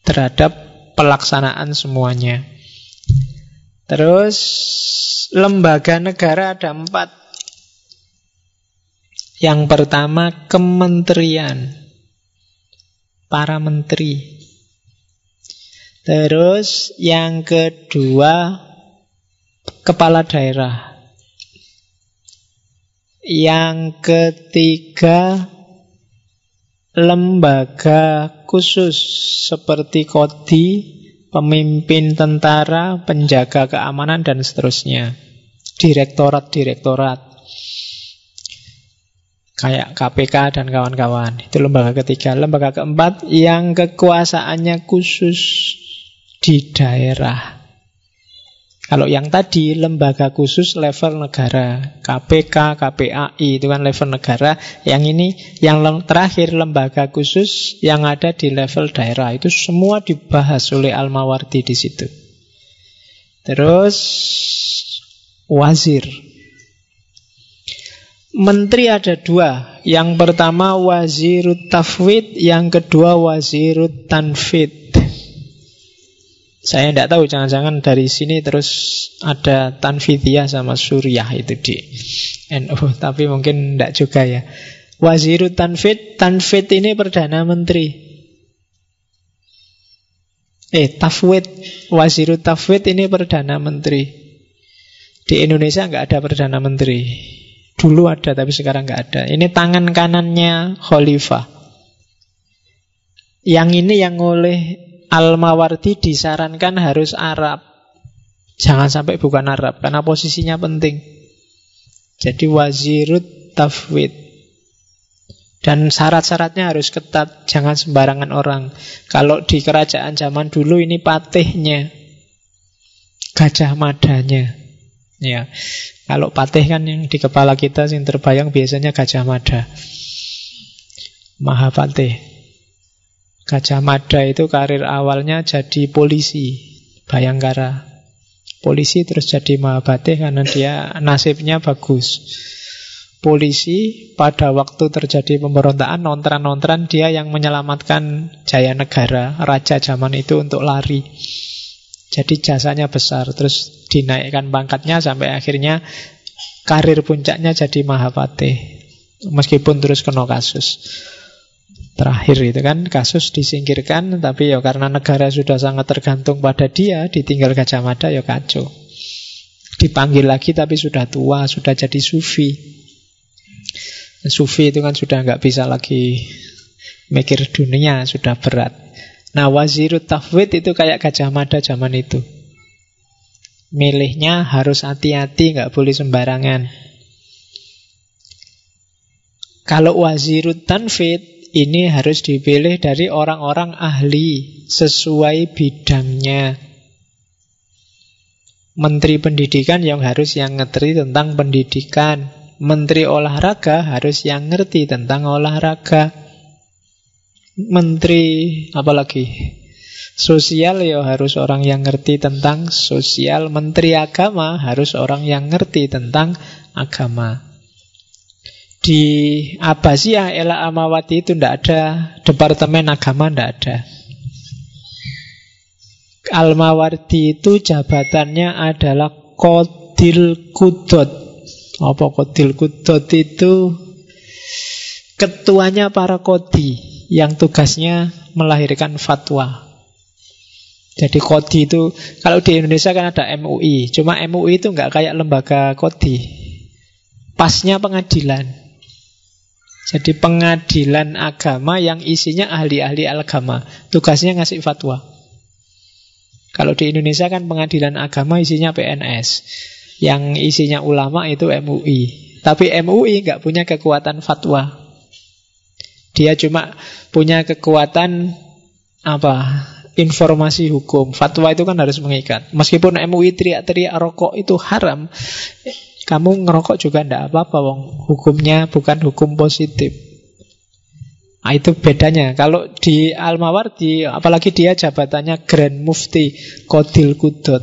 Speaker 1: terhadap pelaksanaan semuanya. Terus lembaga negara ada empat Yang pertama kementerian. Para menteri. Terus yang kedua kepala daerah. Yang ketiga lembaga khusus seperti kodi, pemimpin tentara, penjaga keamanan dan seterusnya. Direktorat-direktorat. Kayak KPK dan kawan-kawan. Itu lembaga ketiga. Lembaga keempat yang kekuasaannya khusus di daerah. Kalau yang tadi lembaga khusus level negara, KPK, KPAI itu kan level negara. Yang ini yang terakhir lembaga khusus yang ada di level daerah itu semua dibahas oleh Al-Mawardi di situ. Terus wazir. Menteri ada dua. Yang pertama wazirut tafwid, yang kedua wazirut tanfid. Saya tidak tahu, jangan-jangan dari sini terus ada Tanfidiyah sama Suriah itu di NU, tapi mungkin tidak juga ya. Wazirut Tanfid, Tanfid ini Perdana Menteri. Eh, Tafwid, Wazirut Tafwid ini Perdana Menteri. Di Indonesia nggak ada Perdana Menteri. Dulu ada, tapi sekarang nggak ada. Ini tangan kanannya Khalifah. Yang ini yang oleh Al-Mawardi disarankan harus Arab. Jangan sampai bukan Arab, karena posisinya penting. Jadi wazirut tafwid. Dan syarat-syaratnya harus ketat, jangan sembarangan orang. Kalau di kerajaan zaman dulu ini patihnya, gajah madanya. Ya, kalau patih kan yang di kepala kita yang terbayang biasanya gajah mada. Mahapatih. Gajah Mada itu karir awalnya jadi polisi Bayangkara. Polisi terus jadi Mahabate karena dia nasibnya bagus. Polisi pada waktu terjadi pemberontakan Nontran-nontran dia yang menyelamatkan Jaya Negara Raja zaman itu untuk lari. Jadi jasanya besar Terus dinaikkan pangkatnya sampai akhirnya Karir puncaknya jadi Mahapate Meskipun terus kena kasus terakhir itu kan kasus disingkirkan tapi ya karena negara sudah sangat tergantung pada dia ditinggal Gajah Mada ya kacau. Dipanggil lagi tapi sudah tua sudah jadi sufi. Sufi itu kan sudah nggak bisa lagi mikir dunia sudah berat. Nah wazirut tafwid itu kayak Gajah Mada zaman itu. Milihnya harus hati-hati nggak boleh sembarangan. Kalau wazirut tanfid ini harus dipilih dari orang-orang ahli sesuai bidangnya. Menteri pendidikan yang harus yang ngerti tentang pendidikan. Menteri olahraga harus yang ngerti tentang olahraga. Menteri apalagi sosial ya harus orang yang ngerti tentang sosial. Menteri agama harus orang yang ngerti tentang agama. Di Abbasiyah Ela Amawati itu tidak ada. Departemen Agama tidak ada. Al-Mawardi itu jabatannya adalah Kodil Kudot Apa Kodil Kudot itu? Ketuanya para kodi Yang tugasnya melahirkan fatwa. Jadi kodi itu Kalau di Indonesia kan ada MUI Cuma MUI itu nggak kayak lembaga kodi Pasnya pengadilan jadi pengadilan agama yang isinya ahli-ahli agama. Tugasnya ngasih fatwa. Kalau di Indonesia kan pengadilan agama isinya PNS. Yang isinya ulama itu MUI. Tapi MUI nggak punya kekuatan fatwa. Dia cuma punya kekuatan apa? Informasi hukum. Fatwa itu kan harus mengikat. Meskipun MUI teriak-teriak rokok itu haram, kamu ngerokok juga tidak apa-apa, wong. Hukumnya bukan hukum positif. Nah, itu bedanya. Kalau di Al-Mawardi, apalagi dia jabatannya Grand Mufti Kodil Kudot.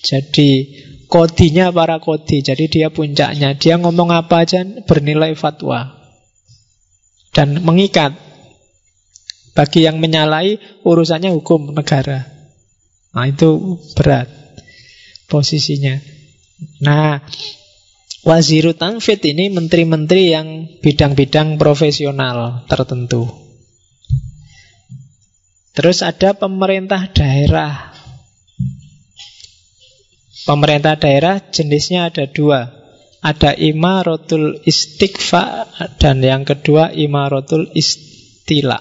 Speaker 1: Jadi kodinya para kodi. Jadi dia puncaknya. Dia ngomong apa aja bernilai fatwa. Dan mengikat. Bagi yang menyalahi urusannya hukum negara. Nah itu berat posisinya. Nah, Waziru Tanfid ini menteri-menteri yang bidang-bidang profesional tertentu. Terus ada pemerintah daerah. Pemerintah daerah jenisnya ada dua. Ada imaratul istighfa dan yang kedua imaratul istila.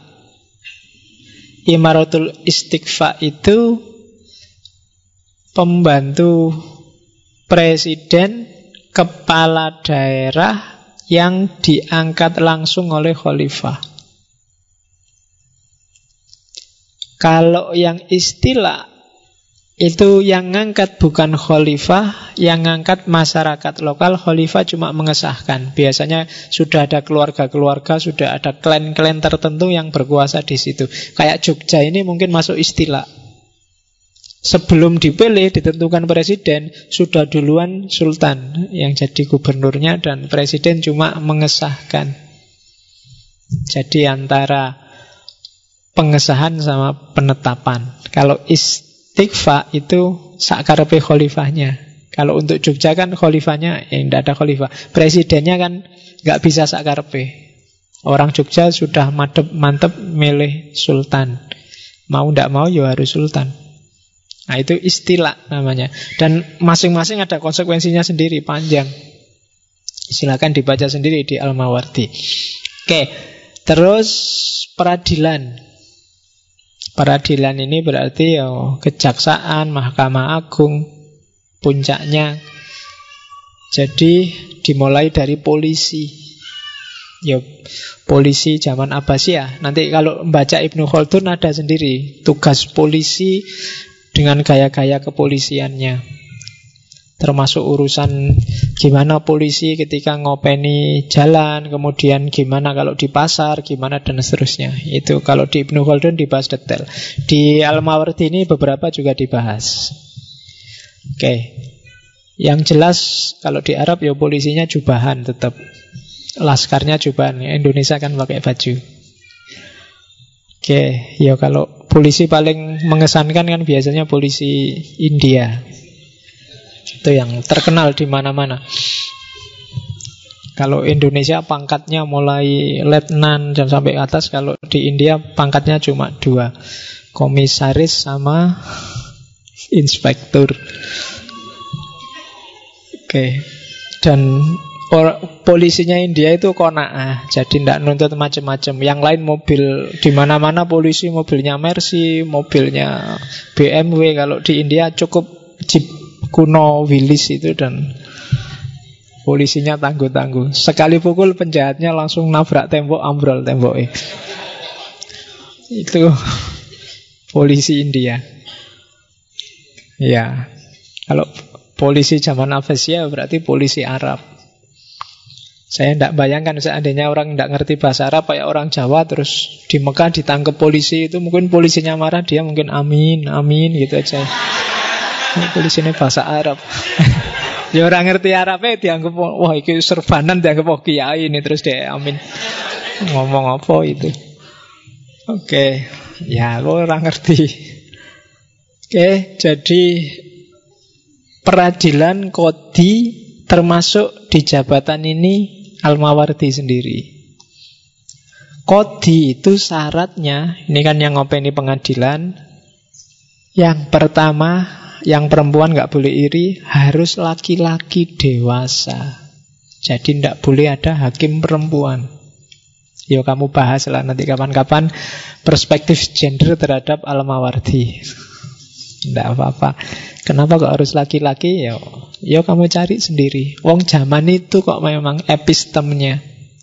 Speaker 1: Imaratul istighfa itu pembantu presiden kepala daerah yang diangkat langsung oleh khalifah. Kalau yang istilah itu yang ngangkat bukan khalifah, yang ngangkat masyarakat lokal, khalifah cuma mengesahkan. Biasanya sudah ada keluarga-keluarga, sudah ada klan-klan tertentu yang berkuasa di situ. Kayak Jogja ini mungkin masuk istilah. Sebelum dipilih, ditentukan presiden, sudah duluan sultan yang jadi gubernurnya dan presiden cuma mengesahkan. Jadi antara pengesahan sama penetapan. Kalau istilah Tikfa itu sakarepe khalifahnya. Kalau untuk Jogja kan khalifahnya ya tidak ada khalifah. Presidennya kan nggak bisa sakarepe. Orang Jogja sudah mantep mantep milih sultan. Mau tidak mau ya harus sultan. Nah itu istilah namanya. Dan masing-masing ada konsekuensinya sendiri panjang. Silakan dibaca sendiri di Al-Mawardi. Oke, terus peradilan. Peradilan ini berarti ya kejaksaan, Mahkamah Agung, puncaknya. Jadi dimulai dari polisi. Ya, polisi zaman Abbasiyah. Nanti kalau membaca Ibnu Khaldun ada sendiri tugas polisi dengan gaya-gaya kepolisiannya. Termasuk urusan gimana polisi ketika ngopeni jalan, kemudian gimana kalau di pasar, gimana dan seterusnya. Itu kalau di Ibnu Khaldun dibahas detail. Di Al-Mawardi ini beberapa juga dibahas. Oke. Yang jelas kalau di Arab ya polisinya jubahan tetap. Laskarnya jubahan. Indonesia kan pakai baju. Oke, ya kalau polisi paling mengesankan kan biasanya polisi India. Itu yang terkenal di mana-mana. Kalau Indonesia pangkatnya mulai letnan dan sampai atas, kalau di India pangkatnya cuma dua, komisaris sama inspektur. Oke, dan polisinya India itu kona'ah, jadi tidak nuntut macam-macam. Yang lain mobil di mana-mana polisi mobilnya Mercy, mobilnya BMW. Kalau di India cukup jeep kuno Willis itu dan polisinya tangguh-tangguh. Sekali pukul penjahatnya langsung nabrak tembok, ambrol temboknya. Itu polisi India. Ya, kalau polisi zaman Abesia berarti polisi Arab. Saya tidak bayangkan seandainya orang tidak ngerti bahasa Arab kayak orang Jawa terus di Mekah ditangkap polisi itu mungkin polisinya marah dia mungkin amin amin gitu aja. Ini sini bahasa Arab. ya orang ngerti Arabnya dianggap wah itu serbanan dianggap oh kiai ini terus dia amin. Ngomong apa itu? Oke, ya lo orang ngerti. Oke, jadi peradilan kodi termasuk di jabatan ini Al-Mawardi sendiri. Kodi itu syaratnya, ini kan yang ngopeni pengadilan. Yang pertama yang perempuan nggak boleh iri harus laki-laki dewasa. Jadi tidak boleh ada hakim perempuan. Yo kamu bahas lah nanti kapan-kapan perspektif gender terhadap Al-Mawardi. Tidak apa-apa. Kenapa kok harus laki-laki? Yo, yo kamu cari sendiri. Wong zaman itu kok memang epistemnya.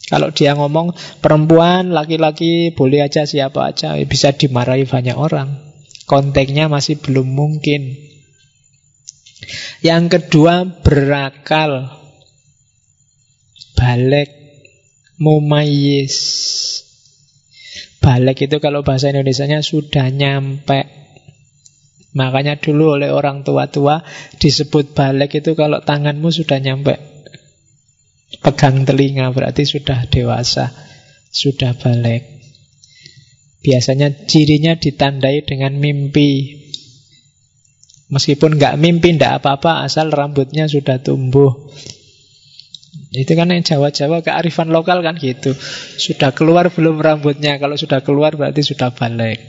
Speaker 1: Kalau dia ngomong perempuan, laki-laki boleh aja siapa aja, bisa dimarahi banyak orang. Konteksnya masih belum mungkin. Yang kedua berakal Balik Mumayis Balik itu kalau bahasa Indonesia-nya sudah nyampe Makanya dulu oleh orang tua-tua disebut balik itu kalau tanganmu sudah nyampe Pegang telinga berarti sudah dewasa Sudah balik Biasanya cirinya ditandai dengan mimpi Meskipun nggak mimpi, nggak apa-apa, asal rambutnya sudah tumbuh. Itu kan yang Jawa-Jawa kearifan lokal kan gitu. Sudah keluar belum rambutnya? Kalau sudah keluar berarti sudah balik.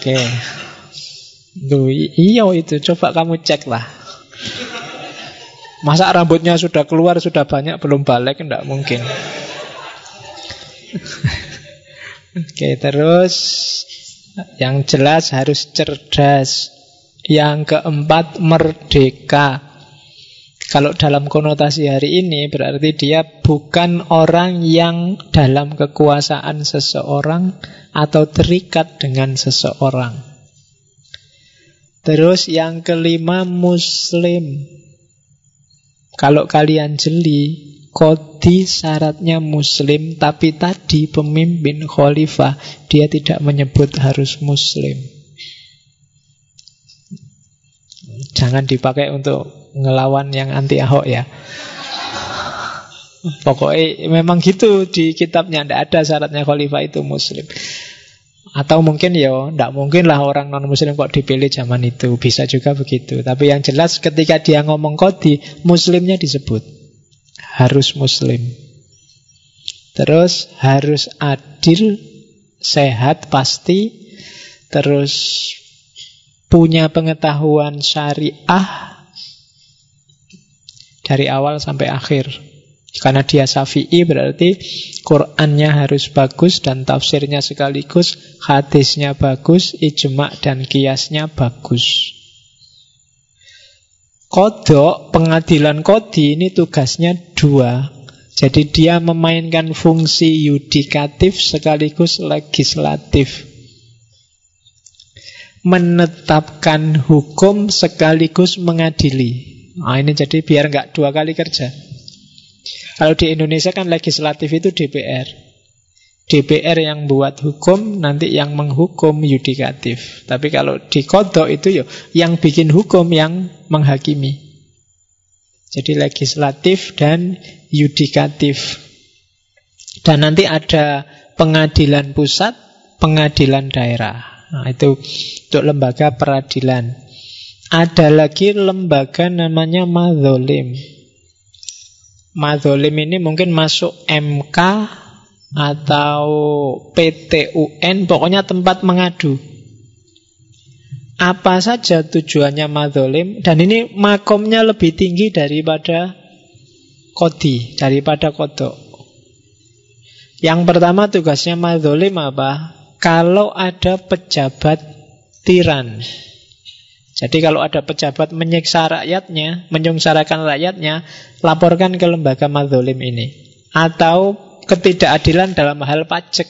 Speaker 1: Oke. Duh, iya itu. Coba kamu cek lah. Masa rambutnya sudah keluar, sudah banyak, belum balik? Tidak mungkin. Oke, terus yang jelas harus cerdas. Yang keempat, merdeka. Kalau dalam konotasi hari ini berarti dia bukan orang yang dalam kekuasaan seseorang atau terikat dengan seseorang. Terus yang kelima muslim. Kalau kalian jeli, Kodi syaratnya muslim Tapi tadi pemimpin khalifah Dia tidak menyebut harus muslim. Jangan dipakai untuk ngelawan yang anti Ahok ya. Pokoknya memang gitu di kitabnya Tidak ada syaratnya khalifah itu muslim atau mungkin ya, tidak mungkin lah orang non muslim kok dipilih zaman itu Bisa juga begitu Tapi yang jelas ketika dia ngomong kodi Muslimnya disebut harus muslim. Terus harus adil, sehat pasti, terus punya pengetahuan syariah dari awal sampai akhir. Karena dia syafi'i berarti Qurannya harus bagus dan tafsirnya sekaligus, hadisnya bagus, ijma dan kiasnya bagus. Kodok, pengadilan kodi ini tugasnya dua. Jadi dia memainkan fungsi yudikatif sekaligus legislatif. Menetapkan hukum sekaligus mengadili. Nah, ini jadi biar nggak dua kali kerja. Kalau di Indonesia kan legislatif itu DPR. DPR yang buat hukum, nanti yang menghukum yudikatif. Tapi kalau di kodok itu yo, yang bikin hukum yang menghakimi. Jadi legislatif dan yudikatif. Dan nanti ada pengadilan pusat, pengadilan daerah. Nah, itu untuk lembaga peradilan. Ada lagi lembaga namanya madholim. Madholim ini mungkin masuk MK atau PTUN, pokoknya tempat mengadu. Apa saja tujuannya madholim Dan ini makomnya lebih tinggi daripada kodi Daripada kodok Yang pertama tugasnya madholim apa? Kalau ada pejabat tiran Jadi kalau ada pejabat menyiksa rakyatnya Menyungsarakan rakyatnya Laporkan ke lembaga madholim ini Atau ketidakadilan dalam hal pajak.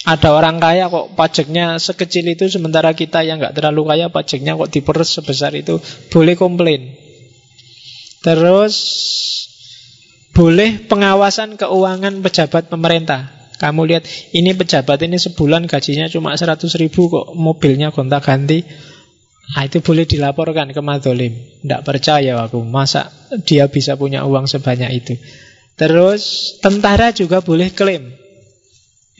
Speaker 1: Ada orang kaya kok pajaknya sekecil itu sementara kita yang nggak terlalu kaya pajaknya kok diperes sebesar itu boleh komplain. Terus boleh pengawasan keuangan pejabat pemerintah. Kamu lihat ini pejabat ini sebulan gajinya cuma 100 ribu kok mobilnya gonta ganti. Nah, itu boleh dilaporkan ke Madolim. Tidak percaya aku, masa dia bisa punya uang sebanyak itu. Terus tentara juga boleh klaim.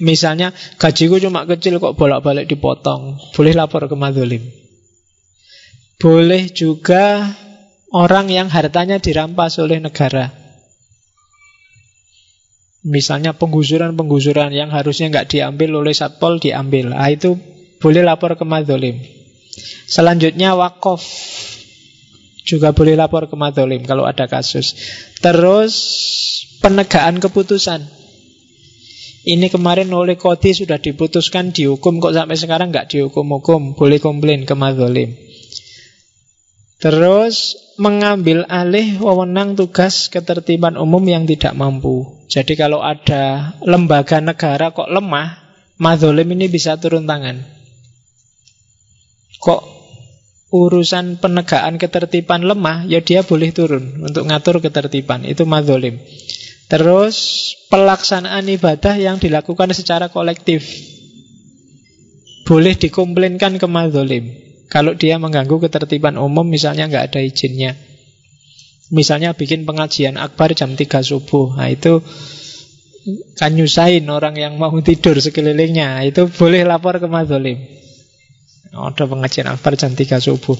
Speaker 1: Misalnya gajiku cuma kecil kok bolak-balik dipotong. Boleh lapor ke madhulim. Boleh juga orang yang hartanya dirampas oleh negara. Misalnya penggusuran-penggusuran yang harusnya nggak diambil oleh Satpol diambil. Ah itu boleh lapor ke madhulim. Selanjutnya wakaf juga boleh lapor ke madhulim kalau ada kasus. Terus penegakan keputusan. Ini kemarin oleh Kodi sudah diputuskan dihukum kok sampai sekarang nggak dihukum-hukum, boleh komplain ke Madzolim. Terus mengambil alih wewenang tugas ketertiban umum yang tidak mampu. Jadi kalau ada lembaga negara kok lemah, Madzolim ini bisa turun tangan. Kok urusan penegakan ketertiban lemah, ya dia boleh turun untuk ngatur ketertiban. Itu Madzolim. Terus pelaksanaan ibadah yang dilakukan secara kolektif. Boleh dikomplainkan ke madzolim Kalau dia mengganggu ketertiban umum misalnya nggak ada izinnya. Misalnya bikin pengajian akbar jam 3 subuh. Nah itu kan nyusahin orang yang mau tidur sekelilingnya. Itu boleh lapor ke madzolim Ada pengajian akbar jam 3 subuh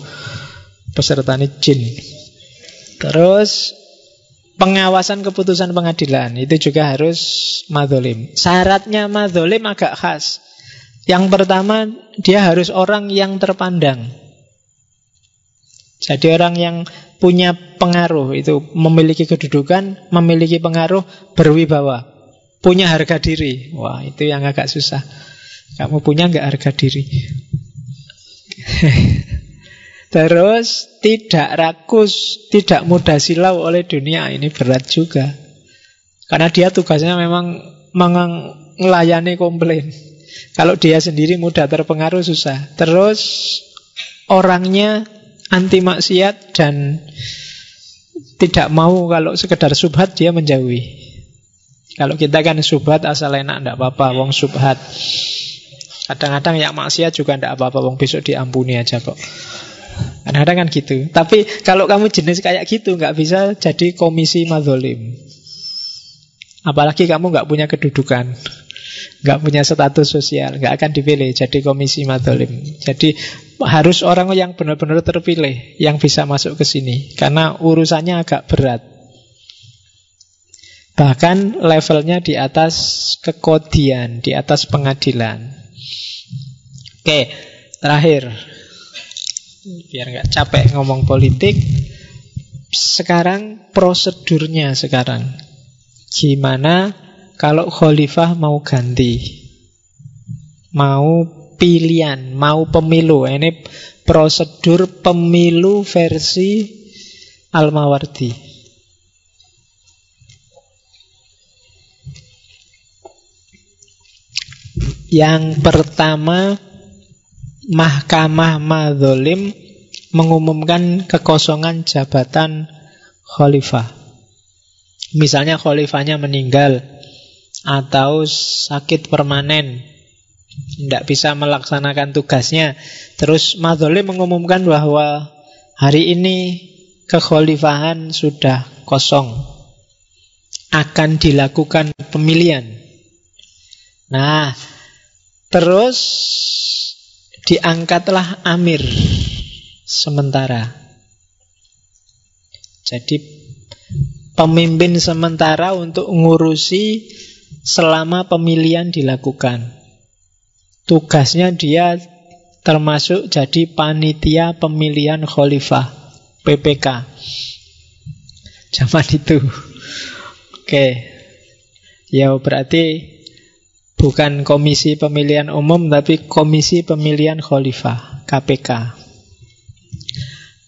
Speaker 1: Peserta jin Terus pengawasan keputusan pengadilan itu juga harus madholim. Syaratnya madholim agak khas. Yang pertama dia harus orang yang terpandang. Jadi orang yang punya pengaruh itu memiliki kedudukan, memiliki pengaruh, berwibawa, punya harga diri. Wah, itu yang agak susah. Kamu punya nggak harga diri? Terus tidak rakus, tidak mudah silau oleh dunia. Ini berat juga. Karena dia tugasnya memang melayani komplain. Kalau dia sendiri mudah terpengaruh susah. Terus orangnya anti maksiat dan tidak mau kalau sekedar subhat dia menjauhi. Kalau kita kan subhat asal enak tidak apa-apa, wong subhat. Kadang-kadang yang maksiat juga tidak apa-apa, wong besok diampuni aja kok. Kadang-kadang kan gitu. Tapi kalau kamu jenis kayak gitu nggak bisa jadi komisi madholim. Apalagi kamu nggak punya kedudukan nggak punya status sosial, nggak akan dipilih jadi komisi madolim. Jadi harus orang yang benar-benar terpilih yang bisa masuk ke sini, karena urusannya agak berat. Bahkan levelnya di atas kekodian, di atas pengadilan. Oke, terakhir. Biar nggak capek ngomong politik. Sekarang prosedurnya sekarang. Gimana kalau khalifah mau ganti, mau pilihan, mau pemilu, ini prosedur pemilu versi Al-Mawardi. Yang pertama, Mahkamah Madzolim mengumumkan kekosongan jabatan khalifah. Misalnya khalifahnya meninggal, atau sakit permanen tidak bisa melaksanakan tugasnya. Terus Madholi mengumumkan bahwa hari ini kekhalifahan sudah kosong. Akan dilakukan pemilihan. Nah terus diangkatlah amir sementara jadi pemimpin sementara untuk ngurusi selama pemilihan dilakukan. Tugasnya dia termasuk jadi panitia pemilihan khalifah PPK. Zaman itu. Oke. Ya berarti bukan komisi pemilihan umum tapi komisi pemilihan khalifah KPK.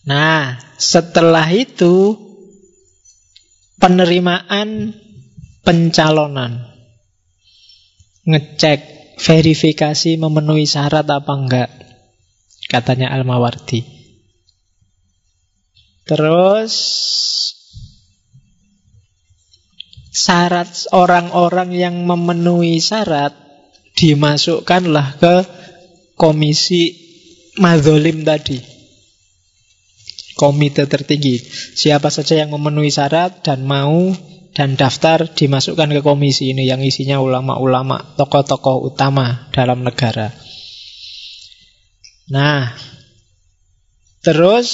Speaker 1: Nah, setelah itu penerimaan pencalonan ngecek verifikasi memenuhi syarat apa enggak katanya Al-Mawardi terus syarat orang-orang yang memenuhi syarat dimasukkanlah ke komisi madzolim tadi. Komite tertinggi. Siapa saja yang memenuhi syarat dan mau dan daftar dimasukkan ke komisi. Ini yang isinya ulama-ulama, tokoh-tokoh utama dalam negara. Nah, terus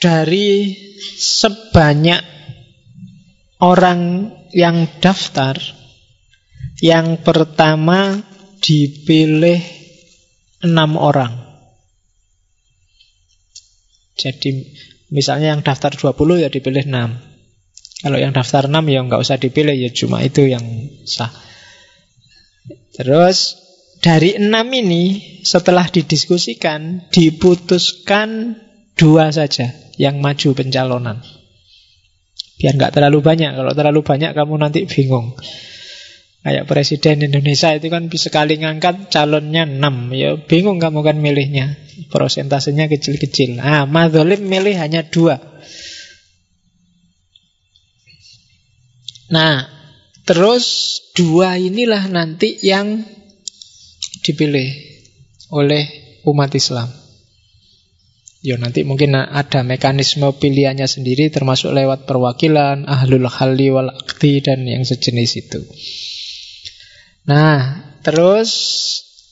Speaker 1: dari sebanyak orang yang daftar, yang pertama dipilih enam orang. Jadi misalnya yang daftar 20 ya dipilih 6 kalau yang daftar 6 ya nggak usah dipilih ya cuma itu yang sah. Terus dari enam ini setelah didiskusikan diputuskan dua saja yang maju pencalonan. Biar nggak terlalu banyak. Kalau terlalu banyak kamu nanti bingung. Kayak Presiden Indonesia itu kan bisa sekali ngangkat calonnya 6 Ya bingung kamu kan milihnya Prosentasenya kecil-kecil Ah, Madzolim milih hanya dua Nah, terus dua inilah nanti yang dipilih oleh umat Islam. Ya nanti mungkin ada mekanisme pilihannya sendiri termasuk lewat perwakilan, ahlul halli wal akti dan yang sejenis itu. Nah, terus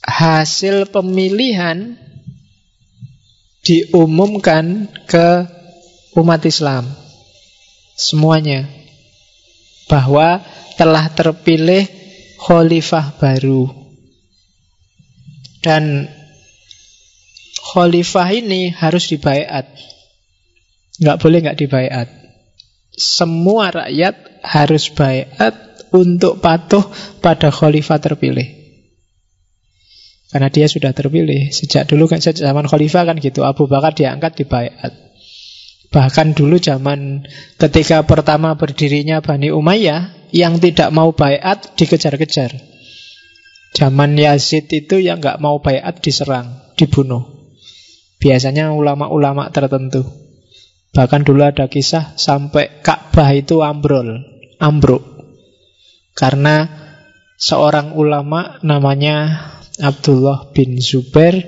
Speaker 1: hasil pemilihan diumumkan ke umat Islam semuanya bahwa telah terpilih khalifah baru. Dan khalifah ini harus dibaiat. Nggak boleh nggak dibaiat. Semua rakyat harus baiat untuk patuh pada khalifah terpilih. Karena dia sudah terpilih. Sejak dulu kan sejak zaman khalifah kan gitu. Abu Bakar diangkat di. Bahkan dulu zaman ketika pertama berdirinya Bani Umayyah yang tidak mau bayat dikejar-kejar. Zaman Yazid itu yang nggak mau bayat diserang, dibunuh. Biasanya ulama-ulama tertentu. Bahkan dulu ada kisah sampai Ka'bah itu ambrol, ambruk. Karena seorang ulama namanya Abdullah bin Zubair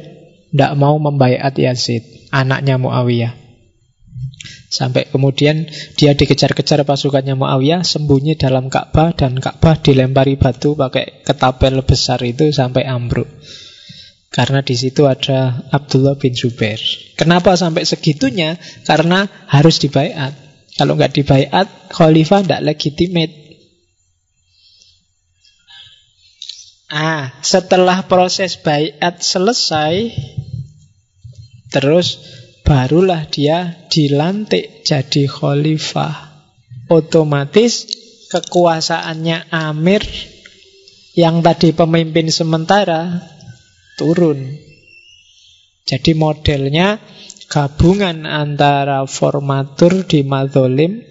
Speaker 1: tidak mau membayat Yazid, anaknya Muawiyah. Sampai kemudian dia dikejar-kejar pasukannya Muawiyah, sembunyi dalam Ka'bah dan Ka'bah dilempari batu pakai ketapel besar itu sampai ambruk. Karena di situ ada Abdullah bin Zubair. Kenapa sampai segitunya? Karena harus dibayat. Kalau nggak dibayat, khalifah tidak legitimate. Ah, setelah proses bayat selesai, terus barulah dia dilantik jadi khalifah. Otomatis kekuasaannya Amir yang tadi pemimpin sementara turun. Jadi modelnya gabungan antara formatur di Madolim,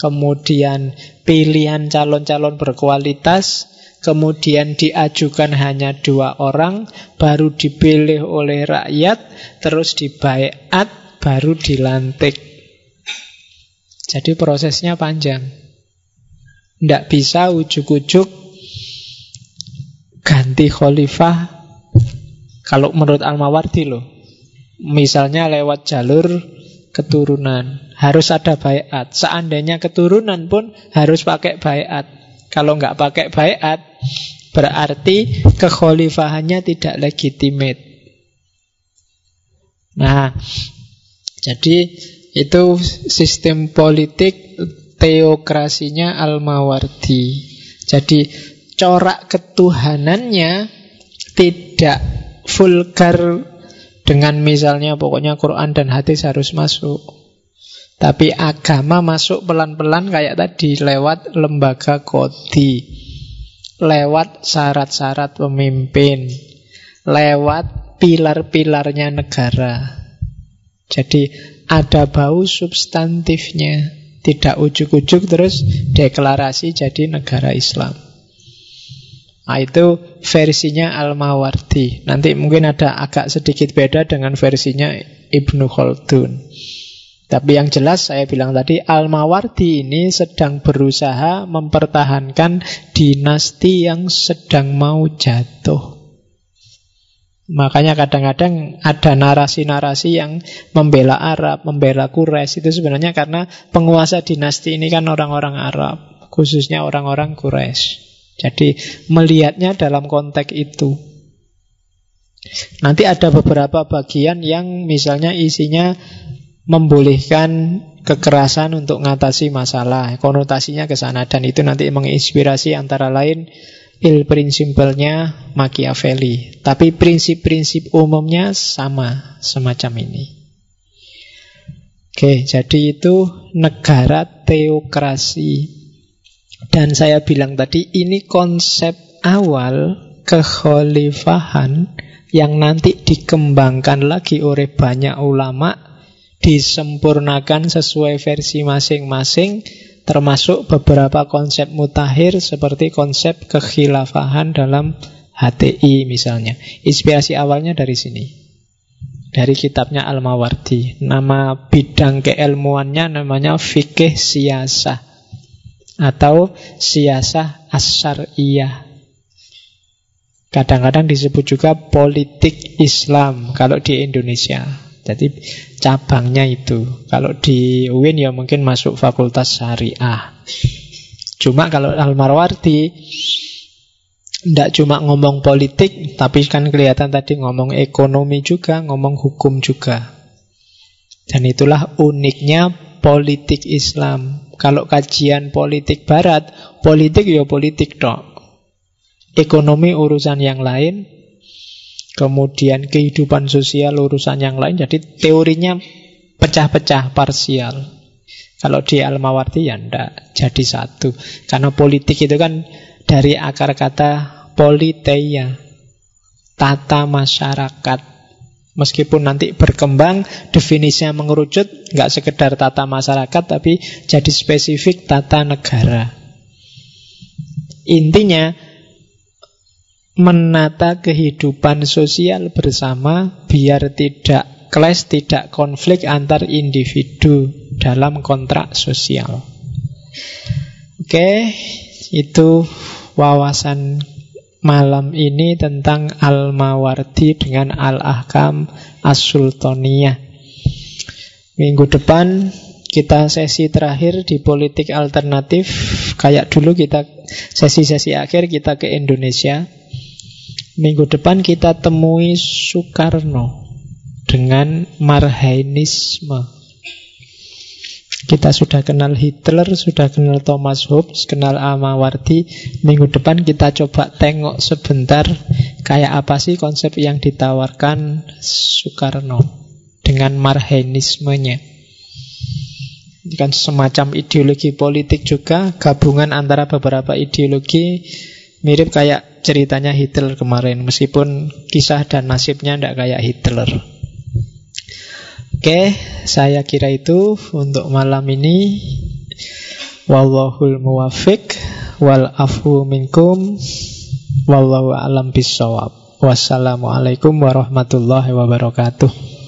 Speaker 1: kemudian pilihan calon-calon berkualitas, kemudian diajukan hanya dua orang, baru dipilih oleh rakyat, terus dibaiat, baru dilantik. Jadi prosesnya panjang. Tidak bisa ujuk-ujuk ganti khalifah kalau menurut Al-Mawardi loh. Misalnya lewat jalur keturunan. Harus ada bayat. Seandainya keturunan pun harus pakai bayat. Kalau nggak pakai bayat, berarti kekhalifahannya tidak legitimate. Nah, jadi itu sistem politik teokrasinya Al-Mawardi. Jadi corak ketuhanannya tidak vulgar dengan misalnya pokoknya Quran dan hadis harus masuk. Tapi agama masuk pelan-pelan kayak tadi lewat lembaga kodi, lewat syarat-syarat pemimpin, lewat pilar-pilarnya negara. Jadi ada bau substantifnya, tidak ujuk-ujuk terus deklarasi jadi negara Islam. Nah, itu versinya Al-Mawardi. Nanti mungkin ada agak sedikit beda dengan versinya Ibnu Khaldun. Tapi yang jelas saya bilang tadi Al-Mawardi ini sedang berusaha mempertahankan dinasti yang sedang mau jatuh. Makanya kadang-kadang ada narasi-narasi yang membela Arab, membela Quraisy itu sebenarnya karena penguasa dinasti ini kan orang-orang Arab, khususnya orang-orang Quraisy. Jadi melihatnya dalam konteks itu. Nanti ada beberapa bagian yang misalnya isinya membolehkan kekerasan untuk mengatasi masalah. Konotasinya ke sana dan itu nanti menginspirasi antara lain il prinsipalnya Machiavelli. Tapi prinsip-prinsip umumnya sama semacam ini. Oke, jadi itu negara teokrasi. Dan saya bilang tadi ini konsep awal kekhalifahan yang nanti dikembangkan lagi oleh banyak ulama disempurnakan sesuai versi masing-masing termasuk beberapa konsep mutakhir seperti konsep kekhilafahan dalam HTI misalnya. Inspirasi awalnya dari sini. Dari kitabnya Al-Mawardi. Nama bidang keilmuannya namanya fikih siasah atau siasah asyariyah. Kadang-kadang disebut juga politik Islam kalau di Indonesia. Jadi cabangnya itu. Kalau di UIN ya mungkin masuk fakultas syariah. Cuma kalau Al-Marwardi tidak cuma ngomong politik, tapi kan kelihatan tadi ngomong ekonomi juga, ngomong hukum juga. Dan itulah uniknya politik Islam. Kalau kajian politik barat, politik ya politik dok. Ekonomi urusan yang lain, kemudian kehidupan sosial urusan yang lain. Jadi teorinya pecah-pecah parsial. Kalau di Al-Mawardi ya ndak jadi satu. Karena politik itu kan dari akar kata politeia, tata masyarakat. Meskipun nanti berkembang, definisinya mengerucut, nggak sekedar tata masyarakat, tapi jadi spesifik tata negara. Intinya, menata kehidupan sosial bersama biar tidak clash, tidak konflik antar individu dalam kontrak sosial. Oke, itu wawasan malam ini tentang Al-Mawardi dengan Al-Ahkam As-Sultaniyah. Minggu depan kita sesi terakhir di politik alternatif. Kayak dulu kita sesi-sesi akhir kita ke Indonesia. Minggu depan kita temui Soekarno dengan Marhainisme. Kita sudah kenal Hitler, sudah kenal Thomas Hobbes, kenal Amawardi. Minggu depan kita coba tengok sebentar kayak apa sih konsep yang ditawarkan Soekarno dengan marhenismenya. Ini kan semacam ideologi politik juga, gabungan antara beberapa ideologi mirip kayak ceritanya Hitler kemarin, meskipun kisah dan nasibnya tidak kayak Hitler. Oke, saya kira itu untuk malam ini. Wallahul muwafiq wal afu minkum wallahu alam bisawab. Wassalamualaikum warahmatullahi wabarakatuh.